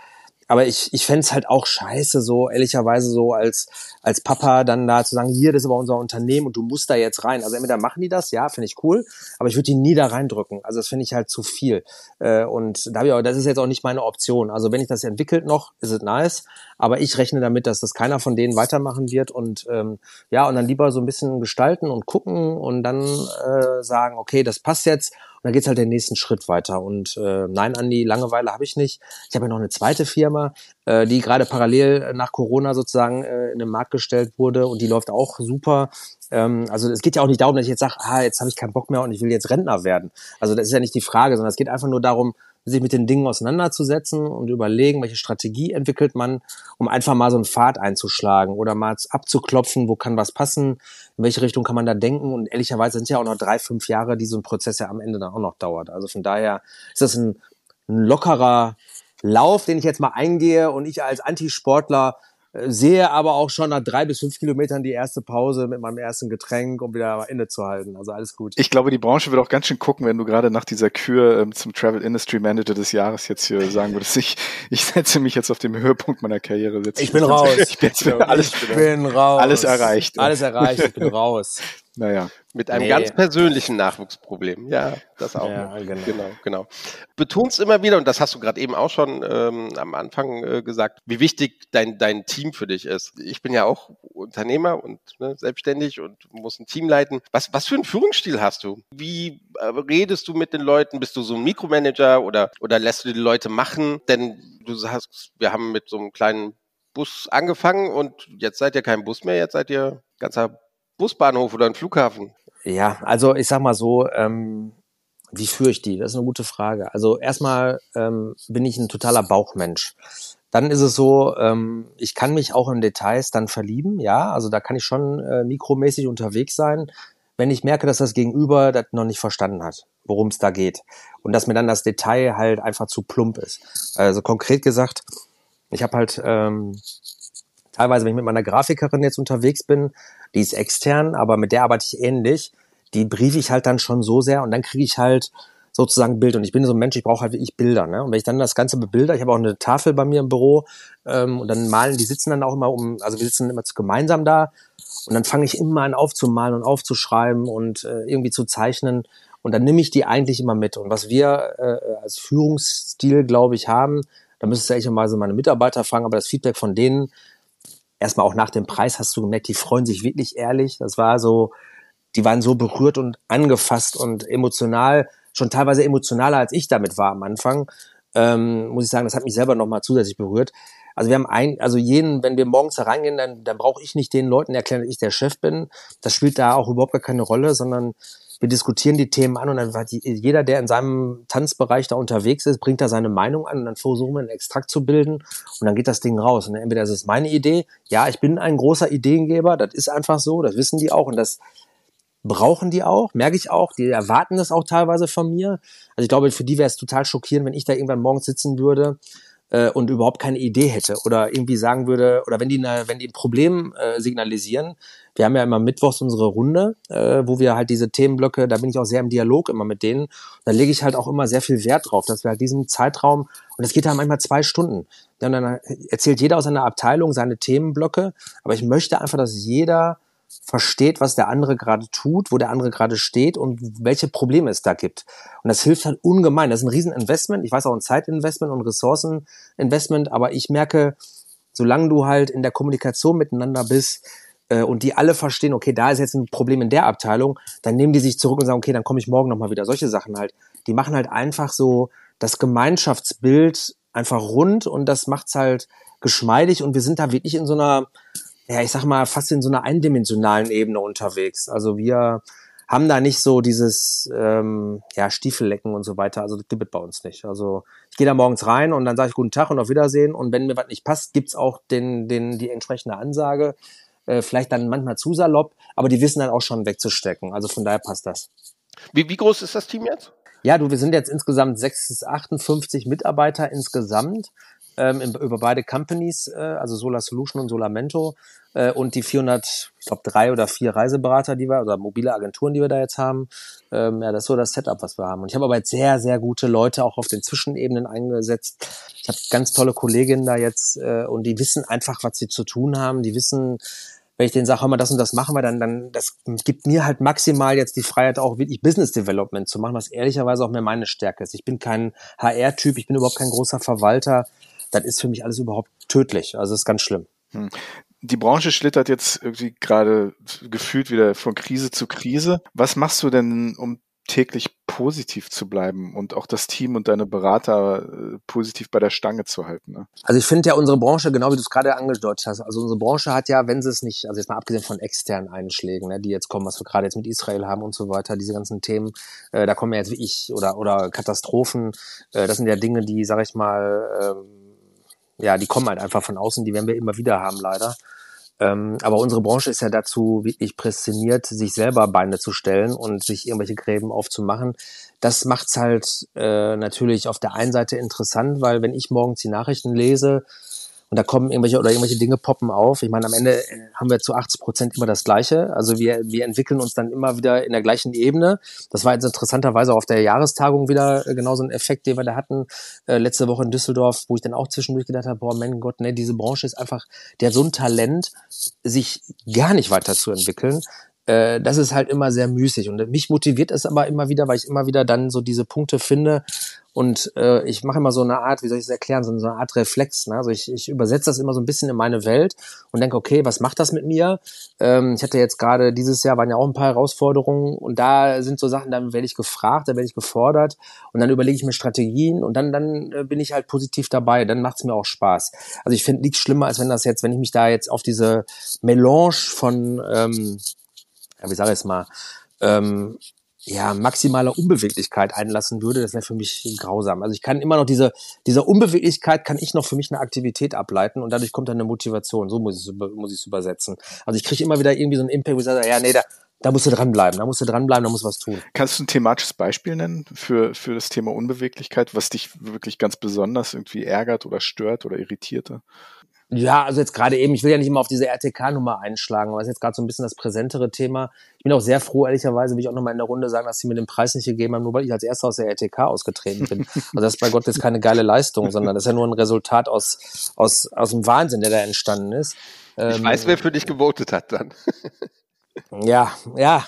aber ich, ich fände halt auch scheiße, so ehrlicherweise so als, als Papa dann da zu sagen, hier, das ist aber unser Unternehmen und du musst da jetzt rein. Also entweder machen die das, ja, finde ich cool, aber ich würde die nie da reindrücken. Also das finde ich halt zu viel. Äh, und da ich auch, das ist jetzt auch nicht meine Option. Also wenn ich das entwickelt noch, ist es nice, aber ich rechne damit, dass das keiner von denen weitermachen wird und ähm, ja, und dann lieber so ein bisschen gestalten und gucken und dann äh, sagen, okay, das passt jetzt dann geht's halt den nächsten Schritt weiter. Und äh, nein, Andi, Langeweile habe ich nicht. Ich habe ja noch eine zweite Firma, äh, die gerade parallel nach Corona sozusagen äh, in den Markt gestellt wurde und die läuft auch super. Ähm, also es geht ja auch nicht darum, dass ich jetzt sage, ah, jetzt habe ich keinen Bock mehr und ich will jetzt Rentner werden. Also das ist ja nicht die Frage, sondern es geht einfach nur darum, sich mit den Dingen auseinanderzusetzen und überlegen, welche Strategie entwickelt man, um einfach mal so einen Pfad einzuschlagen oder mal abzuklopfen, wo kann was passen, in welche Richtung kann man da denken. Und ehrlicherweise sind ja auch noch drei, fünf Jahre, die so ein Prozess ja am Ende dann auch noch dauert. Also von daher ist das ein, ein lockerer Lauf, den ich jetzt mal eingehe und ich als Antisportler sehe aber auch schon nach drei bis fünf Kilometern die erste Pause mit meinem ersten Getränk, um wieder innezuhalten. Also alles gut. Ich glaube, die Branche wird auch ganz schön gucken, wenn du gerade nach dieser Kür ähm, zum Travel Industry Manager des Jahres jetzt hier sagen würdest, ich, ich setze mich jetzt auf dem Höhepunkt meiner Karriere. Ich, ich bin raus. Ich bin, alles, ich bin raus. Alles erreicht. Alles erreicht. Ich bin raus. Naja. Mit einem nee. ganz persönlichen Nachwuchsproblem. Ja, das auch. Ja, genau. genau, genau. Betonst immer wieder, und das hast du gerade eben auch schon ähm, am Anfang äh, gesagt, wie wichtig dein, dein Team für dich ist. Ich bin ja auch Unternehmer und ne, selbstständig und muss ein Team leiten. Was, was für einen Führungsstil hast du? Wie äh, redest du mit den Leuten? Bist du so ein Mikromanager oder, oder lässt du die Leute machen? Denn du sagst, wir haben mit so einem kleinen Bus angefangen und jetzt seid ihr kein Bus mehr, jetzt seid ihr ganzer Busbahnhof oder ein Flughafen? Ja, also ich sag mal so, ähm, wie führe ich die? Das ist eine gute Frage. Also erstmal ähm, bin ich ein totaler Bauchmensch. Dann ist es so, ähm, ich kann mich auch in Details dann verlieben, ja, also da kann ich schon äh, mikromäßig unterwegs sein, wenn ich merke, dass das Gegenüber das noch nicht verstanden hat, worum es da geht. Und dass mir dann das Detail halt einfach zu plump ist. Also konkret gesagt, ich habe halt ähm, teilweise, wenn ich mit meiner Grafikerin jetzt unterwegs bin, die ist extern, aber mit der arbeite ich ähnlich. Die briefe ich halt dann schon so sehr und dann kriege ich halt sozusagen Bild. Und ich bin so ein Mensch, ich brauche halt wirklich Bilder. Ne? Und wenn ich dann das Ganze bebilder, ich habe auch eine Tafel bei mir im Büro ähm, und dann malen, die sitzen dann auch immer um, also wir sitzen immer gemeinsam da und dann fange ich immer an aufzumalen und aufzuschreiben und äh, irgendwie zu zeichnen. Und dann nehme ich die eigentlich immer mit. Und was wir äh, als Führungsstil, glaube ich, haben, da müsstest du echt mal so meine Mitarbeiter fragen, aber das Feedback von denen erstmal auch nach dem Preis hast du gemerkt, die freuen sich wirklich ehrlich. Das war so, die waren so berührt und angefasst und emotional, schon teilweise emotionaler als ich damit war am Anfang. Ähm, muss ich sagen, das hat mich selber nochmal zusätzlich berührt. Also wir haben ein, also jeden, wenn wir morgens da reingehen, dann, dann brauche ich nicht den Leuten erklären, dass ich der Chef bin. Das spielt da auch überhaupt gar keine Rolle, sondern wir diskutieren die Themen an und dann jeder, der in seinem Tanzbereich da unterwegs ist, bringt da seine Meinung an und dann versuchen wir einen Extrakt zu bilden und dann geht das Ding raus. Und entweder ist es meine Idee, ja, ich bin ein großer Ideengeber, das ist einfach so, das wissen die auch und das brauchen die auch, merke ich auch, die erwarten das auch teilweise von mir. Also ich glaube, für die wäre es total schockierend, wenn ich da irgendwann morgens sitzen würde äh, und überhaupt keine Idee hätte oder irgendwie sagen würde, oder wenn die, eine, wenn die ein Problem äh, signalisieren, wir haben ja immer mittwochs unsere Runde, äh, wo wir halt diese Themenblöcke, da bin ich auch sehr im Dialog immer mit denen. Da lege ich halt auch immer sehr viel Wert drauf, dass wir halt diesen Zeitraum, und das geht da manchmal zwei Stunden. Ja, und dann erzählt jeder aus seiner Abteilung seine Themenblöcke, aber ich möchte einfach, dass jeder versteht, was der andere gerade tut, wo der andere gerade steht und welche Probleme es da gibt. Und das hilft halt ungemein. Das ist ein Rieseninvestment. Ich weiß auch ein Zeitinvestment und Ressourceninvestment, aber ich merke, solange du halt in der Kommunikation miteinander bist, äh, und die alle verstehen, okay, da ist jetzt ein Problem in der Abteilung, dann nehmen die sich zurück und sagen, okay, dann komme ich morgen nochmal wieder. Solche Sachen halt. Die machen halt einfach so das Gemeinschaftsbild einfach rund und das macht's halt geschmeidig und wir sind da wirklich in so einer ja, ich sag mal, fast in so einer eindimensionalen Ebene unterwegs. Also wir haben da nicht so dieses ähm, ja, Stiefellecken und so weiter. Also das gibt es bei uns nicht. Also ich gehe da morgens rein und dann sage ich guten Tag und auf Wiedersehen. Und wenn mir was nicht passt, gibt's auch den, den, die entsprechende Ansage. Äh, vielleicht dann manchmal zu salopp, aber die wissen dann auch schon wegzustecken. Also von daher passt das. Wie, wie groß ist das Team jetzt? Ja, du, wir sind jetzt insgesamt 6 58 Mitarbeiter insgesamt ähm, über beide Companies, äh, also Solar Solution und Solamento äh, und die 400, ich glaube drei oder vier Reiseberater, die wir oder mobile Agenturen, die wir da jetzt haben. Ähm, ja, das ist so das Setup, was wir haben. Und ich habe aber jetzt sehr, sehr gute Leute auch auf den Zwischenebenen eingesetzt. Ich habe ganz tolle Kolleginnen da jetzt äh, und die wissen einfach, was sie zu tun haben. Die wissen, wenn ich denen sage, hör mal, das und das machen wir, dann, dann das gibt mir halt maximal jetzt die Freiheit, auch wirklich Business Development zu machen, was ehrlicherweise auch mehr meine Stärke ist. Ich bin kein HR-Typ, ich bin überhaupt kein großer Verwalter. Das ist für mich alles überhaupt tödlich. Also ist ganz schlimm. Hm. Die Branche schlittert jetzt irgendwie gerade gefühlt wieder von Krise zu Krise. Was machst du denn, um täglich positiv zu bleiben und auch das Team und deine Berater äh, positiv bei der Stange zu halten. Ne? Also ich finde ja unsere Branche, genau wie du es gerade angedeutet hast, also unsere Branche hat ja, wenn sie es nicht, also jetzt mal abgesehen von externen Einschlägen, ne, die jetzt kommen, was wir gerade jetzt mit Israel haben und so weiter, diese ganzen Themen, äh, da kommen ja jetzt wie ich oder oder Katastrophen, äh, das sind ja Dinge, die, sag ich mal, ähm, ja, die kommen halt einfach von außen, die werden wir immer wieder haben, leider. Ähm, aber unsere Branche ist ja dazu wirklich prädestiniert, sich selber Beine zu stellen und sich irgendwelche Gräben aufzumachen. Das macht's halt äh, natürlich auf der einen Seite interessant, weil wenn ich morgens die Nachrichten lese, und da kommen irgendwelche oder irgendwelche Dinge poppen auf. Ich meine, am Ende äh, haben wir zu 80 Prozent immer das Gleiche. Also wir, wir entwickeln uns dann immer wieder in der gleichen Ebene. Das war jetzt interessanterweise auch auf der Jahrestagung wieder äh, genau so ein Effekt, den wir da hatten, äh, letzte Woche in Düsseldorf, wo ich dann auch zwischendurch gedacht habe, boah, mein Gott, ne, diese Branche ist einfach, der so ein Talent, sich gar nicht weiterzuentwickeln äh, das ist halt immer sehr müßig. Und mich motiviert es aber immer wieder, weil ich immer wieder dann so diese Punkte finde. Und äh, ich mache immer so eine Art, wie soll ich es erklären, so eine Art Reflex. Ne? Also ich, ich übersetze das immer so ein bisschen in meine Welt und denke, okay, was macht das mit mir? Ähm, ich hatte jetzt gerade dieses Jahr waren ja auch ein paar Herausforderungen und da sind so Sachen, dann werde ich gefragt, da werde ich gefordert und dann überlege ich mir Strategien und dann, dann äh, bin ich halt positiv dabei. Dann macht es mir auch Spaß. Also ich finde nichts schlimmer, als wenn das jetzt, wenn ich mich da jetzt auf diese Melange von ähm, ja, wie sage ich es mal, ähm, ja, maximaler Unbeweglichkeit einlassen würde, das wäre für mich grausam. Also ich kann immer noch diese, diese Unbeweglichkeit kann ich noch für mich eine Aktivität ableiten und dadurch kommt dann eine Motivation. So muss ich es muss übersetzen. Also ich kriege immer wieder irgendwie so einen Impact, wo ich sage, ja, nee, da, da musst du dranbleiben, da musst du dranbleiben, da musst du was tun. Kannst du ein thematisches Beispiel nennen für, für das Thema Unbeweglichkeit, was dich wirklich ganz besonders irgendwie ärgert oder stört oder irritierte? Ja, also jetzt gerade eben, ich will ja nicht immer auf diese RTK-Nummer einschlagen, aber es ist jetzt gerade so ein bisschen das präsentere Thema. Ich bin auch sehr froh, ehrlicherweise, will ich auch nochmal in der Runde sagen, dass sie mir den Preis nicht gegeben haben, nur weil ich als erster aus der RTK ausgetreten bin. Also das ist bei Gott jetzt keine geile Leistung, sondern das ist ja nur ein Resultat aus, aus, aus dem Wahnsinn, der da entstanden ist. Ich ähm, weiß, wer für dich gewotet hat dann. ja, ja,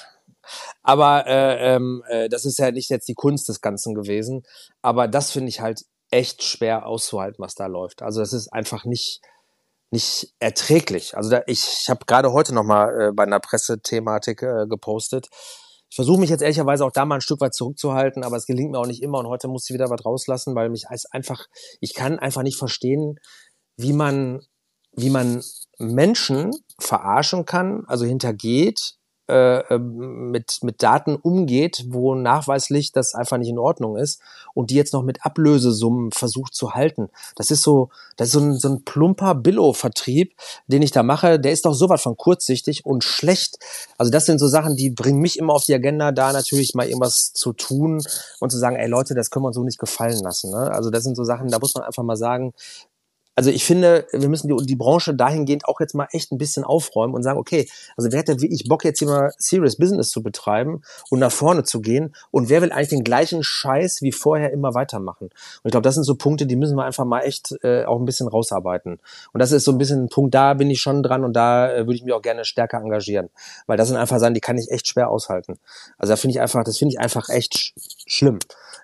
aber äh, ähm, äh, das ist ja nicht jetzt die Kunst des Ganzen gewesen. Aber das finde ich halt echt schwer auszuhalten, was da läuft. Also das ist einfach nicht, nicht erträglich. Also da, ich, ich habe gerade heute noch mal äh, bei einer Pressethematik äh, gepostet. Ich versuche mich jetzt ehrlicherweise auch da mal ein Stück weit zurückzuhalten, aber es gelingt mir auch nicht immer und heute muss ich wieder was rauslassen, weil mich als einfach, ich kann einfach nicht verstehen, wie man, wie man Menschen verarschen kann, also hintergeht, äh, ähm, mit, mit Daten umgeht, wo nachweislich das einfach nicht in Ordnung ist und die jetzt noch mit Ablösesummen versucht zu halten. Das ist so, das ist so ein, so ein plumper Billo-Vertrieb, den ich da mache, der ist doch sowas von kurzsichtig und schlecht. Also das sind so Sachen, die bringen mich immer auf die Agenda, da natürlich mal irgendwas zu tun und zu sagen, ey Leute, das können wir uns so nicht gefallen lassen. Ne? Also das sind so Sachen, da muss man einfach mal sagen, also ich finde, wir müssen die, die Branche dahingehend auch jetzt mal echt ein bisschen aufräumen und sagen, okay, also wer hat denn wirklich Bock jetzt hier mal Serious Business zu betreiben und nach vorne zu gehen und wer will eigentlich den gleichen Scheiß wie vorher immer weitermachen? Und ich glaube, das sind so Punkte, die müssen wir einfach mal echt äh, auch ein bisschen rausarbeiten. Und das ist so ein bisschen ein Punkt, da bin ich schon dran und da äh, würde ich mich auch gerne stärker engagieren, weil das sind einfach Sachen, die kann ich echt schwer aushalten. Also da finde ich einfach, das finde ich einfach echt sch schlimm.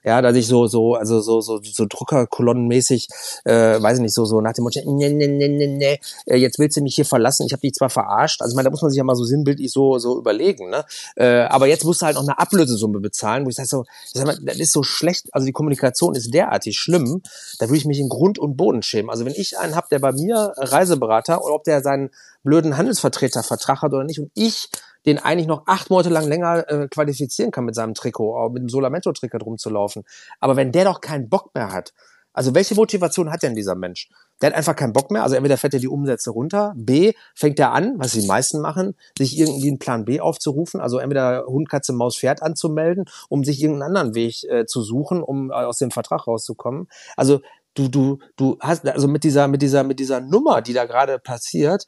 Ja, dass ich so so also so so so Druckerkolonnenmäßig, äh, weiß ich nicht, so so nach dem Motto, nee, nee, nee, nee, äh, jetzt willst du mich hier verlassen, ich habe dich zwar verarscht, also ich meine, da muss man sich ja mal so sinnbildlich so, so überlegen, ne? Äh, aber jetzt musst du halt noch eine Ablösesumme bezahlen, wo ich sage so, das ist so schlecht, also die Kommunikation ist derartig schlimm, da würde ich mich in Grund und Boden schämen. Also wenn ich einen habe, der bei mir Reiseberater oder ob der seinen blöden Handelsvertretervertrag hat oder nicht und ich den eigentlich noch acht Monate lang länger äh, qualifizieren kann mit seinem Trikot, mit dem Solamento-Trikot rumzulaufen. Aber wenn der doch keinen Bock mehr hat, also welche Motivation hat denn dieser Mensch? Der hat einfach keinen Bock mehr. Also entweder fährt er die Umsätze runter. B, fängt er an, was die meisten machen, sich irgendwie einen Plan B aufzurufen. Also entweder Hund, Katze, Maus, Pferd anzumelden, um sich irgendeinen anderen Weg äh, zu suchen, um äh, aus dem Vertrag rauszukommen. Also du, du, du hast, also mit dieser, mit dieser, mit dieser Nummer, die da gerade passiert,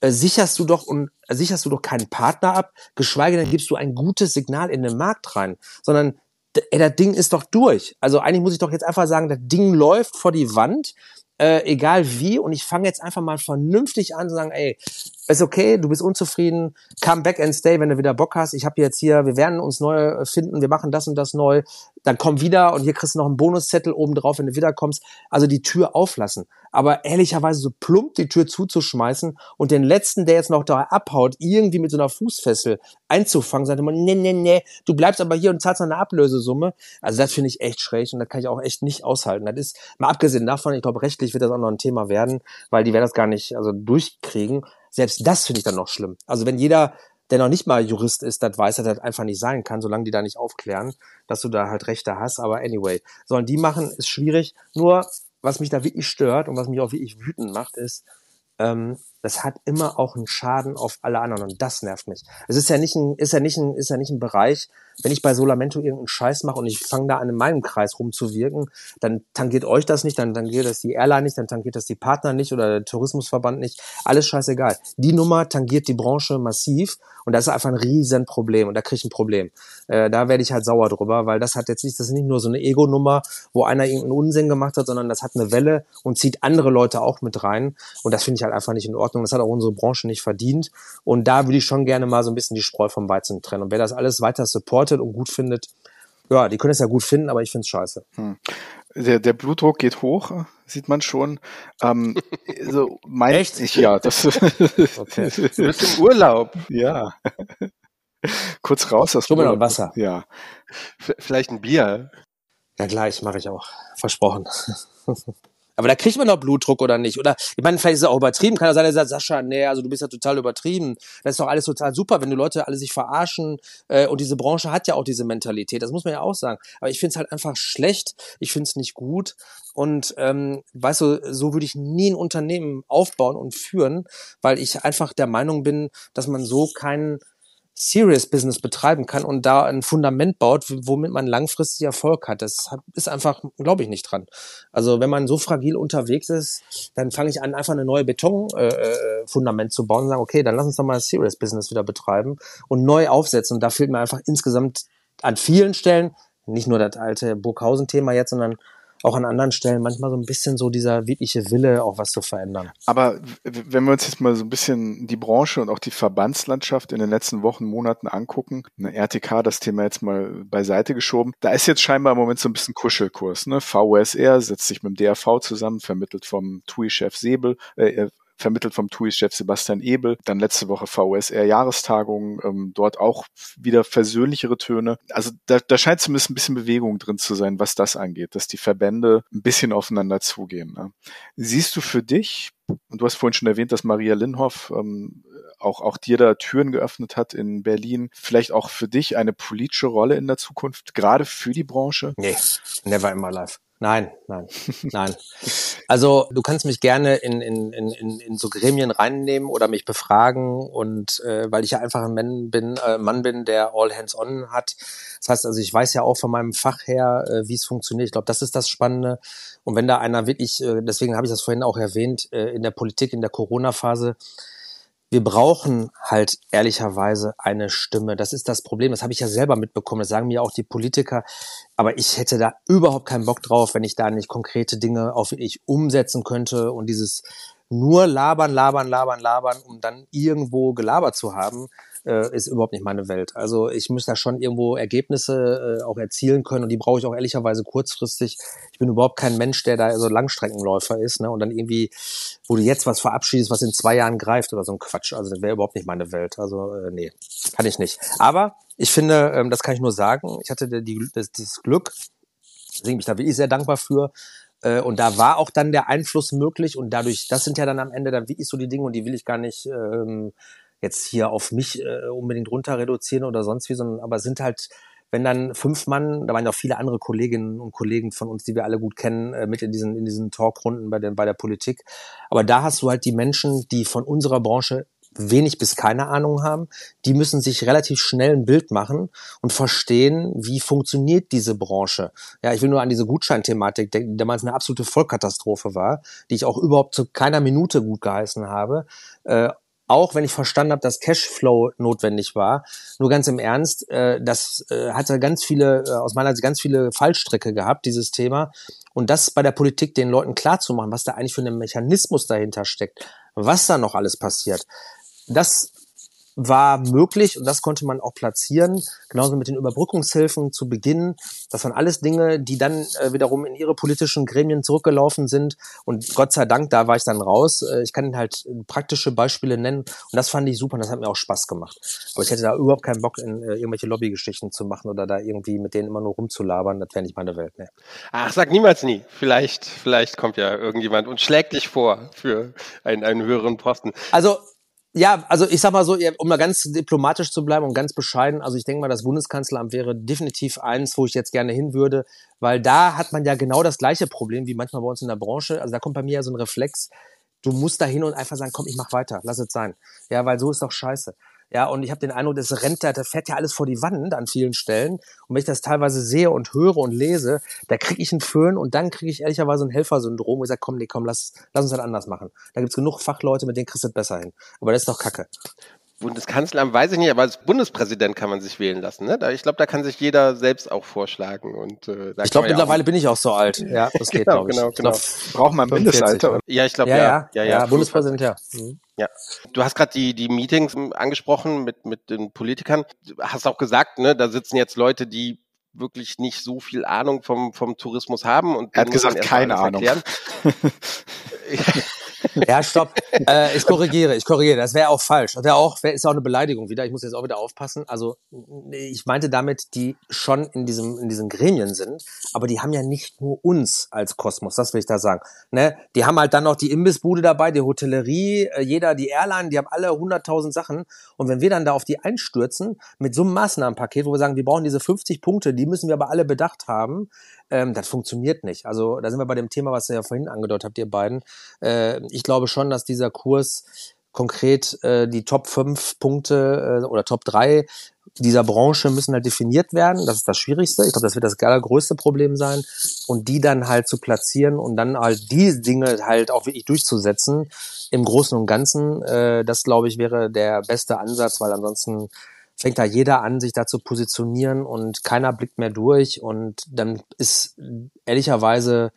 äh, sicherst du doch und äh, sicherst du doch keinen Partner ab, geschweige denn gibst du ein gutes Signal in den Markt rein, sondern ey, das Ding ist doch durch. Also eigentlich muss ich doch jetzt einfach sagen, das Ding läuft vor die Wand, äh, egal wie, und ich fange jetzt einfach mal vernünftig an zu sagen, ey, ist okay, du bist unzufrieden, come back and stay, wenn du wieder Bock hast. Ich habe jetzt hier, wir werden uns neu äh, finden, wir machen das und das neu. Dann komm wieder und hier kriegst du noch einen Bonuszettel oben drauf, wenn du wiederkommst. Also die Tür auflassen. Aber ehrlicherweise so plump die Tür zuzuschmeißen und den letzten, der jetzt noch da abhaut, irgendwie mit so einer Fußfessel einzufangen, sagt immer, nee, nee, nee, du bleibst aber hier und zahlst eine Ablösesumme. Also das finde ich echt schräg und das kann ich auch echt nicht aushalten. Das ist, mal abgesehen davon, ich glaube, rechtlich wird das auch noch ein Thema werden, weil die werden das gar nicht also durchkriegen. Selbst das finde ich dann noch schlimm. Also wenn jeder, der noch nicht mal Jurist ist, das weiß, dass das einfach nicht sein kann, solange die da nicht aufklären, dass du da halt Rechte hast. Aber anyway, sollen die machen, ist schwierig. Nur, was mich da wirklich stört und was mich auch wirklich wütend macht, ist, ähm, das hat immer auch einen Schaden auf alle anderen und das nervt mich. Es ist ja nicht ein, ist ja nicht ein, ist ja nicht ein Bereich, wenn ich bei Solamento irgendeinen Scheiß mache und ich fange da an in meinem Kreis rumzuwirken, dann tangiert euch das nicht, dann tangiert das die Airline nicht, dann tangiert das die Partner nicht oder der Tourismusverband nicht. Alles scheißegal. Die Nummer tangiert die Branche massiv und das ist einfach ein riesen Problem und da kriege ich ein Problem. Äh, da werde ich halt sauer drüber, weil das hat jetzt nicht, das ist nicht nur so eine Ego-Nummer, wo einer irgendeinen Unsinn gemacht hat, sondern das hat eine Welle und zieht andere Leute auch mit rein und das finde ich halt einfach nicht in Ordnung. Das hat auch unsere Branche nicht verdient und da würde ich schon gerne mal so ein bisschen die Spreu vom Weizen trennen und wer das alles weiter support supportet und gut findet, ja, die können es ja gut finden, aber ich finde es scheiße. Hm. Der, der Blutdruck geht hoch, sieht man schon. Ähm, so mein, Echt? Ich, ja, das. okay. Du bist im Urlaub. Ja. Kurz raus aus dem Urlaub. Wasser. Ja. V vielleicht ein Bier. Ja, gleich mache ich auch. Versprochen. Aber da kriegt man doch Blutdruck oder nicht? Oder ich meine, vielleicht ist es auch übertrieben. Kann ja sein, er sagt, Sascha, nee, also du bist ja total übertrieben. Das ist doch alles total super, wenn die Leute alle sich verarschen. Äh, und diese Branche hat ja auch diese Mentalität. Das muss man ja auch sagen. Aber ich finde es halt einfach schlecht. Ich finde es nicht gut. Und ähm, weißt du, so würde ich nie ein Unternehmen aufbauen und führen, weil ich einfach der Meinung bin, dass man so keinen Serious Business betreiben kann und da ein Fundament baut, womit man langfristig Erfolg hat. Das ist einfach, glaube ich, nicht dran. Also wenn man so fragil unterwegs ist, dann fange ich an, einfach eine neue Betonfundament äh, äh zu bauen und sagen, okay, dann lass uns doch mal Serious Business wieder betreiben und neu aufsetzen. Und da fehlt mir einfach insgesamt an vielen Stellen, nicht nur das alte Burghausen-Thema jetzt, sondern auch an anderen Stellen manchmal so ein bisschen so dieser wirkliche Wille, auch was zu verändern. Aber wenn wir uns jetzt mal so ein bisschen die Branche und auch die Verbandslandschaft in den letzten Wochen, Monaten angucken, eine RTK, das Thema jetzt mal beiseite geschoben, da ist jetzt scheinbar im Moment so ein bisschen Kuschelkurs. Ne? VUSR setzt sich mit dem DRV zusammen, vermittelt vom TUI-Chef Säbel, äh, vermittelt vom TUI-Chef Sebastian Ebel. Dann letzte Woche VUSR-Jahrestagung, ähm, dort auch wieder versöhnlichere Töne. Also da, da scheint zumindest ein bisschen Bewegung drin zu sein, was das angeht, dass die Verbände ein bisschen aufeinander zugehen. Ne? Siehst du für dich, und du hast vorhin schon erwähnt, dass Maria Linhoff ähm, auch, auch dir da Türen geöffnet hat in Berlin, vielleicht auch für dich eine politische Rolle in der Zukunft, gerade für die Branche? Nee, never in my life. Nein, nein, nein. Also du kannst mich gerne in, in, in, in so Gremien reinnehmen oder mich befragen und äh, weil ich ja einfach ein Mann bin, äh, Mann bin, der all hands on hat. Das heißt also, ich weiß ja auch von meinem Fach her, äh, wie es funktioniert. Ich glaube, das ist das Spannende. Und wenn da einer wirklich, äh, deswegen habe ich das vorhin auch erwähnt, äh, in der Politik, in der Corona-Phase, wir brauchen halt ehrlicherweise eine Stimme. Das ist das Problem. Das habe ich ja selber mitbekommen. Das sagen mir auch die Politiker. Aber ich hätte da überhaupt keinen Bock drauf, wenn ich da nicht konkrete Dinge auf wirklich umsetzen könnte und dieses nur labern, labern, labern, labern, um dann irgendwo gelabert zu haben, äh, ist überhaupt nicht meine Welt. Also ich muss da schon irgendwo Ergebnisse äh, auch erzielen können und die brauche ich auch ehrlicherweise kurzfristig. Ich bin überhaupt kein Mensch, der da so Langstreckenläufer ist, ne? Und dann irgendwie, wo du jetzt was verabschiedest, was in zwei Jahren greift oder so ein Quatsch. Also das wäre überhaupt nicht meine Welt. Also äh, nee, kann ich nicht. Aber ich finde, ähm, das kann ich nur sagen. Ich hatte die, das, dieses Glück, deswegen bin ich da wirklich sehr dankbar für, äh, und da war auch dann der Einfluss möglich und dadurch, das sind ja dann am Ende dann wirklich so die Dinge und die will ich gar nicht ähm, jetzt hier auf mich äh, unbedingt runter reduzieren oder sonst wie, sondern aber sind halt, wenn dann fünf Mann, da waren ja auch viele andere Kolleginnen und Kollegen von uns, die wir alle gut kennen, äh, mit in diesen, in diesen Talkrunden bei, den, bei der Politik. Aber da hast du halt die Menschen, die von unserer Branche wenig bis keine Ahnung haben, die müssen sich relativ schnell ein Bild machen und verstehen, wie funktioniert diese Branche. Ja, ich will nur an diese Gutscheinthematik denken, die damals eine absolute Vollkatastrophe war, die ich auch überhaupt zu keiner Minute gut geheißen habe. Äh, auch wenn ich verstanden habe, dass Cashflow notwendig war. Nur ganz im Ernst, äh, das äh, hatte ganz viele, äh, aus meiner Sicht ganz viele Fallstricke gehabt, dieses Thema. Und das bei der Politik den Leuten klarzumachen, was da eigentlich für ein Mechanismus dahinter steckt, was da noch alles passiert das war möglich und das konnte man auch platzieren, genauso mit den Überbrückungshilfen zu Beginn. Das waren alles Dinge, die dann äh, wiederum in ihre politischen Gremien zurückgelaufen sind und Gott sei Dank, da war ich dann raus. Äh, ich kann halt praktische Beispiele nennen und das fand ich super und das hat mir auch Spaß gemacht. Aber ich hätte da überhaupt keinen Bock, in äh, irgendwelche Lobbygeschichten zu machen oder da irgendwie mit denen immer nur rumzulabern. Das wäre nicht meine Welt. Ne. Ach, sag niemals nie. Vielleicht, vielleicht kommt ja irgendjemand und schlägt dich vor für einen, einen höheren Posten. Also ja, also ich sag mal so, um mal ganz diplomatisch zu bleiben und ganz bescheiden, also ich denke mal, das Bundeskanzleramt wäre definitiv eins, wo ich jetzt gerne hin würde, weil da hat man ja genau das gleiche Problem wie manchmal bei uns in der Branche. Also da kommt bei mir ja so ein Reflex, du musst da hin und einfach sagen, komm, ich mach weiter, lass es sein. Ja, weil so ist doch scheiße. Ja, und ich habe den Eindruck, das rennt da, da fährt ja alles vor die Wand an vielen Stellen. Und wenn ich das teilweise sehe und höre und lese, da kriege ich einen Föhn und dann kriege ich ehrlicherweise ein Helfersyndrom, wo ich sage, komm, nee, komm, lass, lass uns das anders machen. Da gibt's genug Fachleute, mit denen kriegst du es besser hin. Aber das ist doch Kacke. Bundeskanzleramt weiß ich nicht, aber als Bundespräsident kann man sich wählen lassen. Ne? Ich glaube, da kann sich jeder selbst auch vorschlagen. Und, äh, ich glaube, mittlerweile ja bin ich auch so alt. Ja, das geht, genau, glaube ich. Genau, genau. Braucht man Mindestalter? Ja, ich glaube, ja. Ja, ja, ja, ja, ja Bundespräsident, ja. Mhm. Ja, du hast gerade die die Meetings angesprochen mit mit den Politikern. Hast auch gesagt, ne, da sitzen jetzt Leute, die wirklich nicht so viel Ahnung vom vom Tourismus haben und er hat gesagt keine Ahnung. Ja, stopp. Äh, ich korrigiere, ich korrigiere. Das wäre auch falsch. Das wäre auch, wär, ist auch eine Beleidigung wieder. Ich muss jetzt auch wieder aufpassen. Also ich meinte damit, die schon in diesem in diesen Gremien sind, aber die haben ja nicht nur uns als Kosmos. Das will ich da sagen. Ne? Die haben halt dann noch die Imbissbude dabei, die Hotellerie, äh, jeder die Airline. Die haben alle hunderttausend Sachen. Und wenn wir dann da auf die einstürzen mit so einem Maßnahmenpaket, wo wir sagen, wir brauchen diese 50 Punkte, die müssen wir aber alle bedacht haben, ähm, das funktioniert nicht. Also da sind wir bei dem Thema, was ihr ja vorhin angedeutet habt, ihr beiden. Äh, ich glaube schon, dass dieser Kurs konkret äh, die Top 5 Punkte äh, oder Top 3 dieser Branche müssen halt definiert werden. Das ist das Schwierigste. Ich glaube, das wird das allergrößte Problem sein. Und die dann halt zu platzieren und dann halt die Dinge halt auch wirklich durchzusetzen im Großen und Ganzen, äh, das glaube ich wäre der beste Ansatz, weil ansonsten fängt da jeder an, sich da zu positionieren und keiner blickt mehr durch und dann ist ehrlicherweise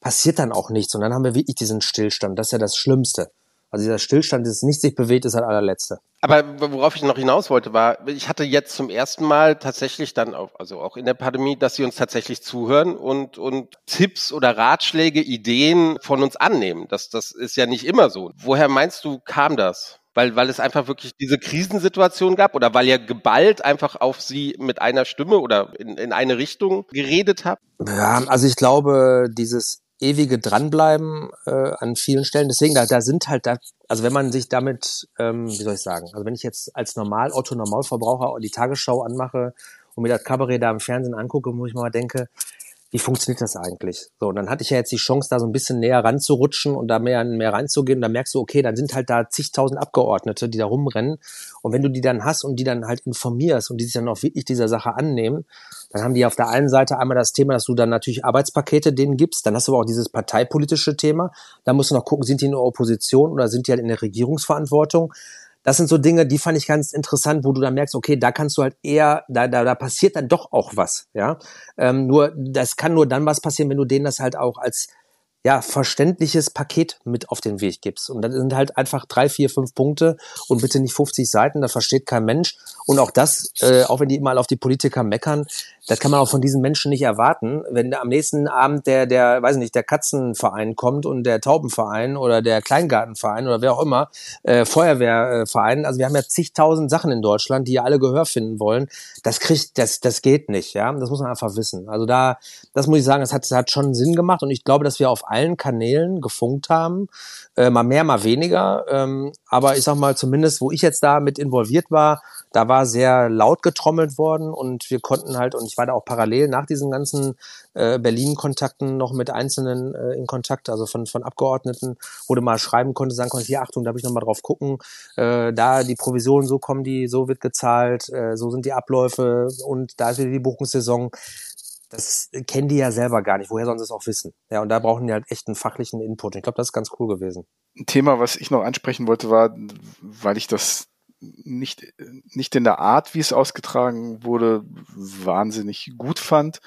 passiert dann auch nichts und dann haben wir wirklich diesen Stillstand. Das ist ja das Schlimmste. Also dieser Stillstand, dieses nicht sich bewegt, ist das allerletzte. Aber worauf ich noch hinaus wollte, war, ich hatte jetzt zum ersten Mal tatsächlich dann auch, also auch in der Pandemie, dass sie uns tatsächlich zuhören und, und Tipps oder Ratschläge, Ideen von uns annehmen. Das, das ist ja nicht immer so. Woher meinst du, kam das? Weil, weil es einfach wirklich diese Krisensituation gab oder weil ihr geballt einfach auf sie mit einer Stimme oder in, in eine Richtung geredet habt? Ja, also ich glaube, dieses ewige Dranbleiben äh, an vielen Stellen. Deswegen, da, da sind halt da, also wenn man sich damit, ähm, wie soll ich sagen, also wenn ich jetzt als Normal, Otto Normalverbraucher die Tagesschau anmache und mir das Kabarett da im Fernsehen angucke, wo ich mal denke, wie funktioniert das eigentlich? So, und dann hatte ich ja jetzt die Chance, da so ein bisschen näher ranzurutschen und da mehr, mehr reinzugehen. Und dann merkst du, okay, dann sind halt da zigtausend Abgeordnete, die da rumrennen. Und wenn du die dann hast und die dann halt informierst und die sich dann auch wirklich dieser Sache annehmen, dann haben die auf der einen Seite einmal das Thema, dass du dann natürlich Arbeitspakete denen gibst. Dann hast du aber auch dieses parteipolitische Thema. Da musst du noch gucken, sind die in der Opposition oder sind die halt in der Regierungsverantwortung? Das sind so Dinge, die fand ich ganz interessant, wo du dann merkst, okay, da kannst du halt eher, da, da, da passiert dann doch auch was, ja. Ähm, nur, das kann nur dann was passieren, wenn du denen das halt auch als ja, verständliches Paket mit auf den Weg gibst. Und das sind halt einfach drei, vier, fünf Punkte und bitte nicht 50 Seiten, das versteht kein Mensch. Und auch das, äh, auch wenn die immer auf die Politiker meckern, das kann man auch von diesen Menschen nicht erwarten. Wenn am nächsten Abend der, der, weiß nicht, der Katzenverein kommt und der Taubenverein oder der Kleingartenverein oder wer auch immer, äh, Feuerwehrverein, also wir haben ja zigtausend Sachen in Deutschland, die ja alle Gehör finden wollen. Das kriegt, das, das geht nicht, ja. Das muss man einfach wissen. Also da, das muss ich sagen, das hat, das hat schon Sinn gemacht und ich glaube, dass wir auf allen Kanälen gefunkt haben. Äh, mal mehr, mal weniger. Ähm, aber ich sag mal, zumindest, wo ich jetzt da mit involviert war, da war sehr laut getrommelt worden und wir konnten halt, und ich war da auch parallel nach diesen ganzen äh, Berlin-Kontakten noch mit Einzelnen äh, in Kontakt, also von, von Abgeordneten, wo du mal schreiben konntest, sagen konntest, hier Achtung, da habe ich nochmal drauf gucken, äh, da die Provisionen, so kommen die, so wird gezahlt, äh, so sind die Abläufe und da ist wieder die Buchungssaison das kennen die ja selber gar nicht. Woher sollen sie es auch wissen? Ja, und da brauchen die halt echt einen fachlichen Input. Ich glaube, das ist ganz cool gewesen. Ein Thema, was ich noch ansprechen wollte, war, weil ich das nicht, nicht in der Art, wie es ausgetragen wurde, wahnsinnig gut fand.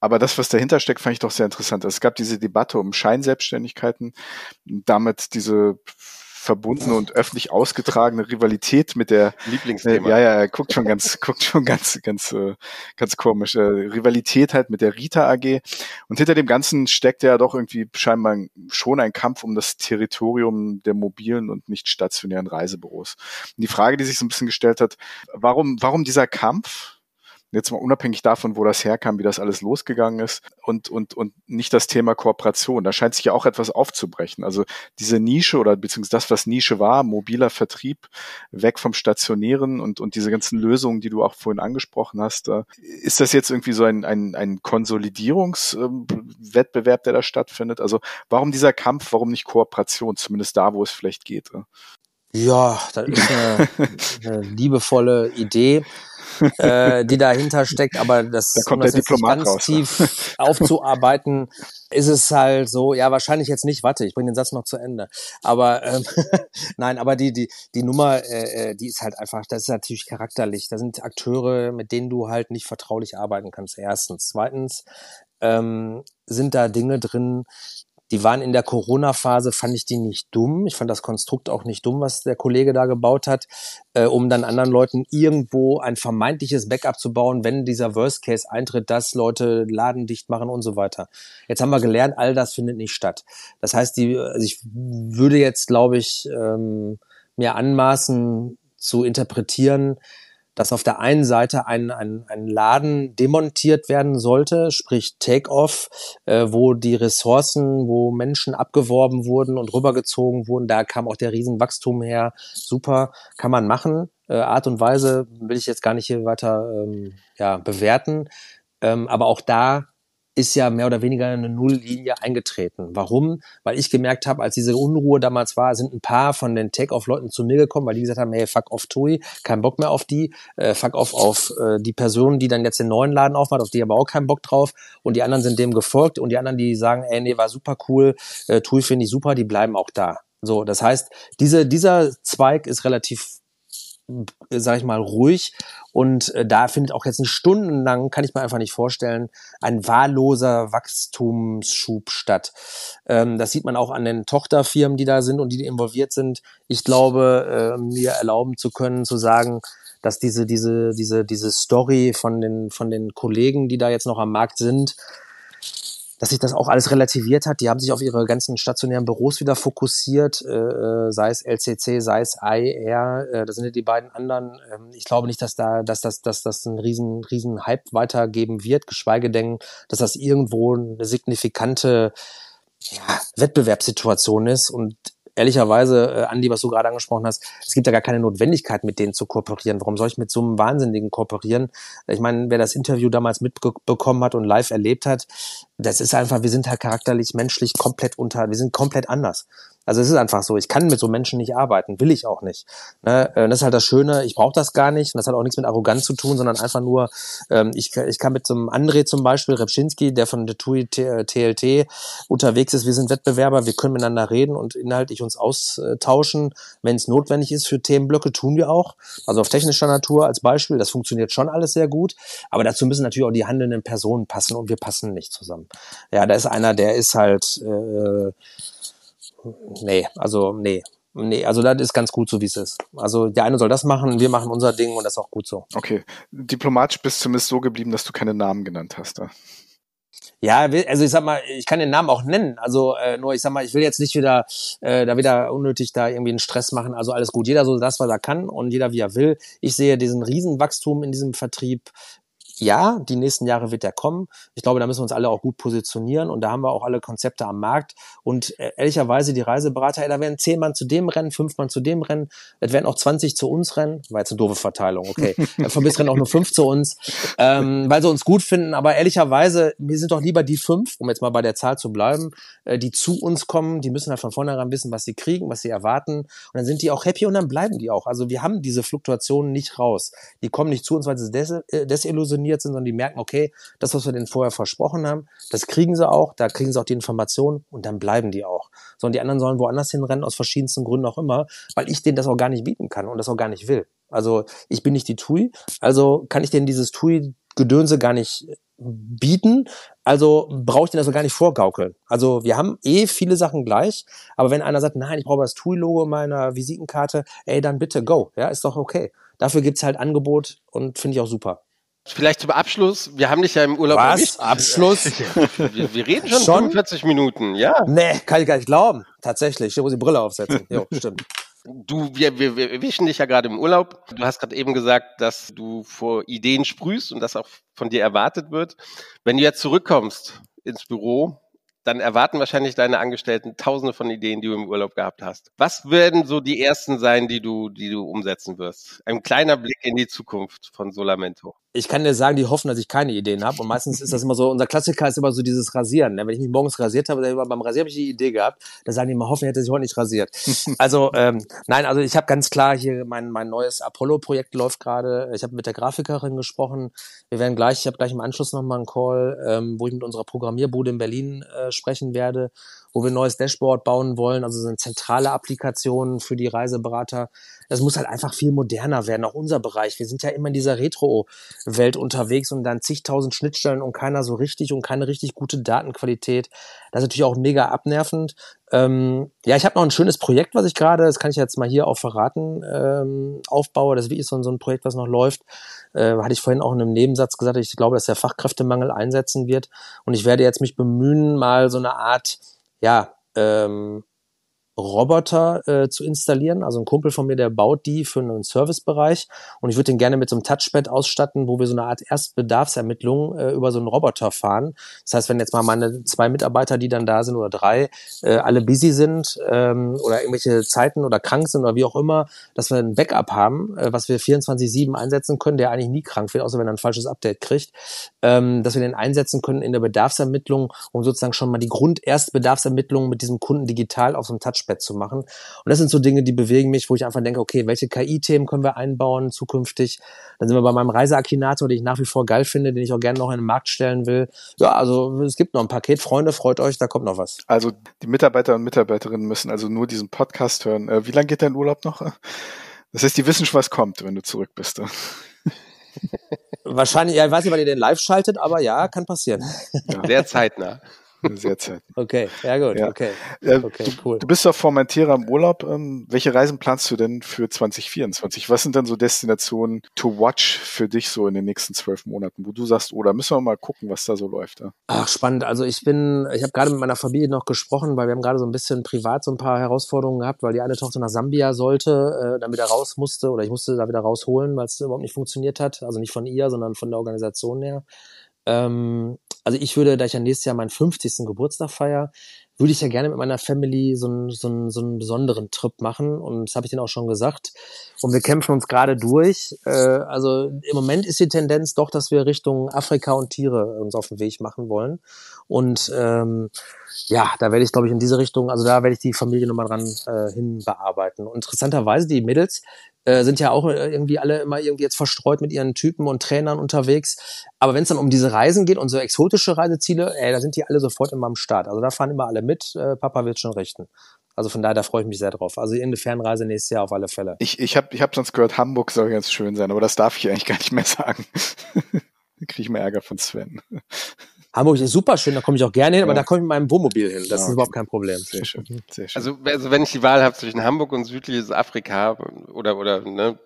Aber das, was dahinter steckt, fand ich doch sehr interessant. Es gab diese Debatte um Scheinselbstständigkeiten, damit diese verbundene und öffentlich ausgetragene Rivalität mit der Lieblingsthema. Äh, ja, ja, er guckt schon ganz, guckt schon ganz, ganz, äh, ganz komisch. Äh, Rivalität halt mit der Rita AG. Und hinter dem Ganzen steckt ja doch irgendwie scheinbar schon ein Kampf um das Territorium der mobilen und nicht stationären Reisebüros. Und die Frage, die sich so ein bisschen gestellt hat, warum, warum dieser Kampf? Jetzt mal unabhängig davon, wo das herkam, wie das alles losgegangen ist und, und, und nicht das Thema Kooperation. Da scheint sich ja auch etwas aufzubrechen. Also diese Nische oder beziehungsweise das, was Nische war, mobiler Vertrieb, weg vom Stationären und, und diese ganzen Lösungen, die du auch vorhin angesprochen hast. Ist das jetzt irgendwie so ein, ein, ein Konsolidierungswettbewerb, der da stattfindet? Also warum dieser Kampf, warum nicht Kooperation, zumindest da, wo es vielleicht geht? Ja, das ist eine, eine liebevolle Idee äh, die dahinter steckt, aber das, da kommt um das der Diplomat ganz raus. tief aufzuarbeiten, ist es halt so, ja, wahrscheinlich jetzt nicht, warte, ich bringe den Satz noch zu Ende. Aber ähm, nein, aber die, die, die Nummer, äh, äh, die ist halt einfach, das ist natürlich charakterlich. Da sind Akteure, mit denen du halt nicht vertraulich arbeiten kannst, erstens. Zweitens ähm, sind da Dinge drin, die waren in der Corona-Phase, fand ich die nicht dumm. Ich fand das Konstrukt auch nicht dumm, was der Kollege da gebaut hat, äh, um dann anderen Leuten irgendwo ein vermeintliches Backup zu bauen, wenn dieser Worst Case eintritt, dass Leute Laden dicht machen und so weiter. Jetzt haben wir gelernt, all das findet nicht statt. Das heißt, die, also ich würde jetzt, glaube ich, ähm, mir anmaßen zu interpretieren, dass auf der einen Seite ein, ein, ein Laden demontiert werden sollte, sprich Take-off, äh, wo die Ressourcen, wo Menschen abgeworben wurden und rübergezogen wurden, da kam auch der Riesenwachstum her. Super, kann man machen. Äh, Art und Weise will ich jetzt gar nicht hier weiter ähm, ja, bewerten. Ähm, aber auch da ist ja mehr oder weniger eine Nulllinie eingetreten. Warum? Weil ich gemerkt habe, als diese Unruhe damals war, sind ein paar von den Take-Off-Leuten zu mir gekommen, weil die gesagt haben, hey, fuck off Tui, kein Bock mehr auf die, äh, fuck off auf äh, die Person, die dann jetzt den neuen Laden aufmacht, auf die aber auch keinen Bock drauf und die anderen sind dem gefolgt und die anderen, die sagen, ey, nee, war super cool, äh, Tui finde ich super, die bleiben auch da. So, das heißt, diese, dieser Zweig ist relativ sag ich mal, ruhig. Und äh, da findet auch jetzt nicht stundenlang, kann ich mir einfach nicht vorstellen, ein wahlloser Wachstumsschub statt. Ähm, das sieht man auch an den Tochterfirmen, die da sind und die involviert sind. Ich glaube, äh, mir erlauben zu können, zu sagen, dass diese, diese, diese, diese Story von den, von den Kollegen, die da jetzt noch am Markt sind, dass sich das auch alles relativiert hat. Die haben sich auf ihre ganzen stationären Büros wieder fokussiert, äh, äh sei es LCC, sei es IR, äh, das sind ja die beiden anderen. Ähm, ich glaube nicht, dass da, dass das, dass das einen riesen, riesen Hype weitergeben wird, geschweige denn, dass das irgendwo eine signifikante ja, Wettbewerbssituation ist und ehrlicherweise, äh, Andi, was du gerade angesprochen hast, es gibt ja gar keine Notwendigkeit, mit denen zu kooperieren. Warum soll ich mit so einem Wahnsinnigen kooperieren? Ich meine, wer das Interview damals mitbekommen hat und live erlebt hat, das ist einfach, wir sind halt charakterlich, menschlich komplett unter, wir sind komplett anders. Also es ist einfach so, ich kann mit so Menschen nicht arbeiten, will ich auch nicht. Ne? Äh, das ist halt das Schöne, ich brauche das gar nicht und das hat auch nichts mit Arroganz zu tun, sondern einfach nur, ähm, ich, ich kann mit so einem André zum Beispiel, Repschinski, der von der TUI TLT äh, unterwegs ist, wir sind Wettbewerber, wir können miteinander reden und inhaltlich uns austauschen, wenn es notwendig ist für Themenblöcke, tun wir auch. Also auf technischer Natur als Beispiel, das funktioniert schon alles sehr gut, aber dazu müssen natürlich auch die handelnden Personen passen und wir passen nicht zusammen. ja, da ist einer, der ist halt, äh, nee, also nee, Nee, also das ist ganz gut so, wie es ist. Also der eine soll das machen, wir machen unser Ding und das ist auch gut so. Okay. Diplomatisch bist du zumindest so geblieben, dass du keine Namen genannt hast. Da. Ja, also ich sag mal, ich kann den Namen auch nennen. Also äh, nur ich sag mal, ich will jetzt nicht wieder äh, da wieder unnötig da irgendwie einen Stress machen. Also alles gut. Jeder so das, was er kann und jeder wie er will. Ich sehe diesen Riesenwachstum in diesem Vertrieb ja, die nächsten Jahre wird der kommen. Ich glaube, da müssen wir uns alle auch gut positionieren und da haben wir auch alle Konzepte am Markt. Und äh, ehrlicherweise, die Reiseberater, ey, da werden zehn Mann zu dem rennen, fünf Mann zu dem rennen, es werden auch 20 zu uns rennen. War jetzt eine doofe Verteilung, okay. Von bis rennen auch nur fünf zu uns, ähm, weil sie uns gut finden. Aber ehrlicherweise, wir sind doch lieber die fünf, um jetzt mal bei der Zahl zu bleiben, äh, die zu uns kommen. Die müssen halt von vornherein wissen, was sie kriegen, was sie erwarten. Und dann sind die auch happy und dann bleiben die auch. Also wir haben diese Fluktuationen nicht raus. Die kommen nicht zu uns, weil sie des äh, desillusioniert informiert sind, sondern die merken, okay, das, was wir denen vorher versprochen haben, das kriegen sie auch, da kriegen sie auch die Informationen und dann bleiben die auch. Sondern die anderen sollen woanders hinrennen, aus verschiedensten Gründen auch immer, weil ich denen das auch gar nicht bieten kann und das auch gar nicht will. Also ich bin nicht die TUI, also kann ich denen dieses TUI-Gedönse gar nicht bieten, also brauche ich den also gar nicht vorgaukeln. Also wir haben eh viele Sachen gleich, aber wenn einer sagt, nein, ich brauche das TUI-Logo meiner Visitenkarte, ey, dann bitte go, ja, ist doch okay. Dafür gibt's halt Angebot und finde ich auch super. Vielleicht zum Abschluss. Wir haben dich ja im Urlaub Was? Erwischt. Abschluss? wir, wir, reden schon, schon 45 Minuten, ja. Nee, kann ich gar nicht glauben. Tatsächlich. Ich muss die Brille aufsetzen. Jo, stimmt. Du, wir, wir, wir erwischen dich ja gerade im Urlaub. Du hast gerade eben gesagt, dass du vor Ideen sprühst und das auch von dir erwartet wird. Wenn du jetzt zurückkommst ins Büro, dann erwarten wahrscheinlich deine Angestellten tausende von Ideen, die du im Urlaub gehabt hast. Was werden so die ersten sein, die du, die du umsetzen wirst? Ein kleiner Blick in die Zukunft von Solamento ich kann dir sagen, die hoffen, dass ich keine Ideen habe. Und meistens ist das immer so, unser Klassiker ist immer so dieses Rasieren. Ne? Wenn ich mich morgens rasiert habe, dann beim Rasieren habe ich die Idee gehabt, da sagen die immer, hoffen, hätte sich heute nicht rasiert. Also, ähm, nein, also ich habe ganz klar hier mein, mein neues Apollo-Projekt läuft gerade. Ich habe mit der Grafikerin gesprochen. Wir werden gleich, ich habe gleich im Anschluss nochmal einen Call, ähm, wo ich mit unserer Programmierbude in Berlin äh, sprechen werde wo wir ein neues Dashboard bauen wollen, also so eine zentrale Applikation für die Reiseberater. Das muss halt einfach viel moderner werden, auch unser Bereich. Wir sind ja immer in dieser Retro-Welt unterwegs und dann zigtausend Schnittstellen und keiner so richtig und keine richtig gute Datenqualität. Das ist natürlich auch mega abnervend. Ähm, ja, ich habe noch ein schönes Projekt, was ich gerade, das kann ich jetzt mal hier auch verraten, ähm, aufbaue. Das ist wirklich so, so ein Projekt, was noch läuft. Äh, hatte ich vorhin auch in einem Nebensatz gesagt, ich glaube, dass der Fachkräftemangel einsetzen wird. Und ich werde jetzt mich bemühen, mal so eine Art ja, ähm, Roboter äh, zu installieren. Also ein Kumpel von mir, der baut die für einen Servicebereich und ich würde den gerne mit so einem Touchpad ausstatten, wo wir so eine Art Erstbedarfsermittlung äh, über so einen Roboter fahren. Das heißt, wenn jetzt mal meine zwei Mitarbeiter, die dann da sind oder drei, äh, alle busy sind ähm, oder irgendwelche Zeiten oder krank sind oder wie auch immer, dass wir ein Backup haben, äh, was wir 24-7 einsetzen können, der eigentlich nie krank wird, außer wenn er ein falsches Update kriegt, ähm, dass wir den einsetzen können in der Bedarfsermittlung, um sozusagen schon mal die Grunderstbedarfsermittlung mit diesem Kunden digital auf so einem Touchpad Touchpad zu machen. Und das sind so Dinge, die bewegen mich, wo ich einfach denke, okay, welche KI-Themen können wir einbauen zukünftig? Dann sind wir bei meinem Reiseakinator, den ich nach wie vor geil finde, den ich auch gerne noch in den Markt stellen will. Ja, also es gibt noch ein Paket. Freunde, freut euch, da kommt noch was. Also die Mitarbeiter und Mitarbeiterinnen müssen also nur diesen Podcast hören. Äh, wie lange geht dein Urlaub noch? Das heißt, die wissen schon, was kommt, wenn du zurück bist. Wahrscheinlich, ja, ich weiß nicht, wann ihr den live schaltet, aber ja, kann passieren. Ja. Sehr zeitnah sehr Zeit. Okay, ja gut, ja. okay. okay du, cool. Du bist auf Formentera im Urlaub. Ähm, welche Reisen planst du denn für 2024? Was sind denn so Destinationen to watch für dich so in den nächsten zwölf Monaten, wo du sagst, oder oh, müssen wir mal gucken, was da so läuft? Ja? Ach, spannend. Also ich bin, ich habe gerade mit meiner Familie noch gesprochen, weil wir haben gerade so ein bisschen privat so ein paar Herausforderungen gehabt, weil die eine Tochter nach Sambia sollte, äh, dann wieder raus musste oder ich musste da wieder rausholen, weil es überhaupt nicht funktioniert hat. Also nicht von ihr, sondern von der Organisation her. Ähm, also ich würde, da ich ja nächstes Jahr meinen 50. Geburtstag feier, würde ich ja gerne mit meiner Family so einen, so einen, so einen besonderen Trip machen. Und das habe ich denen auch schon gesagt. Und wir kämpfen uns gerade durch. Äh, also im Moment ist die Tendenz doch, dass wir Richtung Afrika und Tiere uns auf den Weg machen wollen. Und ähm, ja, da werde ich, glaube ich, in diese Richtung, also da werde ich die Familie nochmal dran äh, hin bearbeiten. Und interessanterweise, die Mädels äh, sind ja auch äh, irgendwie alle immer irgendwie jetzt verstreut mit ihren Typen und Trainern unterwegs. Aber wenn es dann um diese Reisen geht und so exotische Reiseziele, ey, da sind die alle sofort immer am Start. Also da fahren immer alle mit, äh, Papa wird schon richten. Also von daher, da freue ich mich sehr drauf. Also irgendeine Fernreise nächstes Jahr auf alle Fälle. Ich, ich habe ich hab sonst gehört, Hamburg soll ganz schön sein, aber das darf ich eigentlich gar nicht mehr sagen. da kriege ich mehr Ärger von Sven. Hamburg ist super schön, da komme ich auch gerne hin, aber da komme ich mit meinem Wohnmobil hin. Das okay. ist überhaupt kein Problem. Sehr schön, sehr schön. Also, also wenn ich die Wahl habe zwischen Hamburg und südliches Afrika oder oder ne,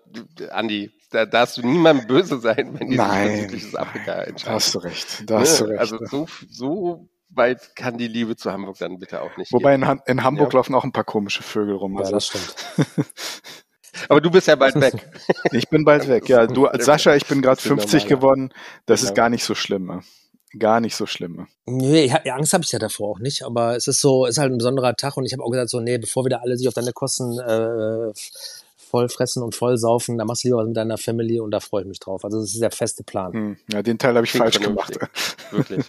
Andi, da darfst du niemandem böse sein, wenn die Nein, südliches Afrika entscheiden. Da hast du recht. Da hast ne? du recht. Also so, so weit kann die Liebe zu Hamburg dann bitte auch nicht. Wobei in, in, Hamburg ja. laufen auch ein paar komische Vögel rum. Ja, also. das stimmt. Aber du bist ja bald weg. Ich bin bald weg, ja. Du, Sascha, ich bin gerade 50 normal, geworden. Das genau. ist gar nicht so schlimm. Gar nicht so schlimm. Ne? Nee, ich, Angst habe ich ja davor auch nicht, aber es ist so, ist halt ein besonderer Tag und ich habe auch gesagt, so, nee, bevor wir da alle sich auf deine Kosten äh, voll fressen und voll saufen, da machst du lieber was mit deiner Family und da freue ich mich drauf. Also das ist der feste Plan. Hm, ja, den Teil habe ich Klingt falsch gemacht. Wirklich.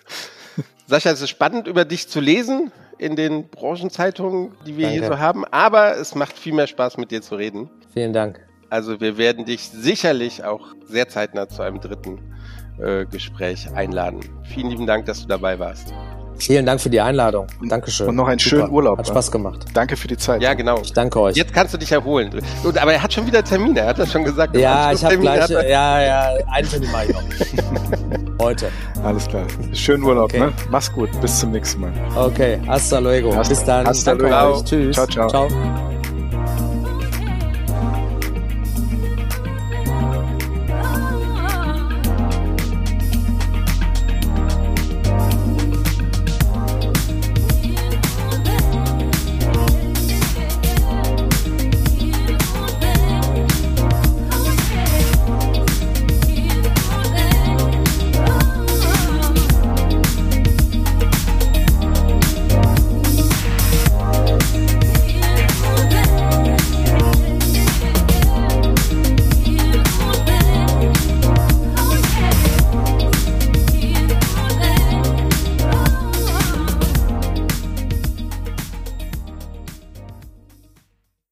Sascha, es ist spannend, über dich zu lesen in den Branchenzeitungen, die wir Danke. hier so haben, aber es macht viel mehr Spaß, mit dir zu reden. Vielen Dank. Also wir werden dich sicherlich auch sehr zeitnah zu einem dritten äh, Gespräch einladen. Vielen lieben Dank, dass du dabei warst. Vielen Dank für die Einladung. Dankeschön. Und noch einen Super. schönen Urlaub. Hat Spaß gemacht. Danke für die Zeit. Ja, genau. Ich danke euch. Jetzt kannst du dich erholen. Und, aber er hat schon wieder Termine, er hat das schon gesagt. Ja, ich habe gleich, ja, ja, einen Termin mache ich noch. Heute. Alles klar. Schönen Urlaub, okay. ne? Mach's gut. Bis zum nächsten Mal. Okay. Hasta luego. Hasta, Bis dann. Hasta danke luego. euch. Tschüss. Ciao, ciao. ciao.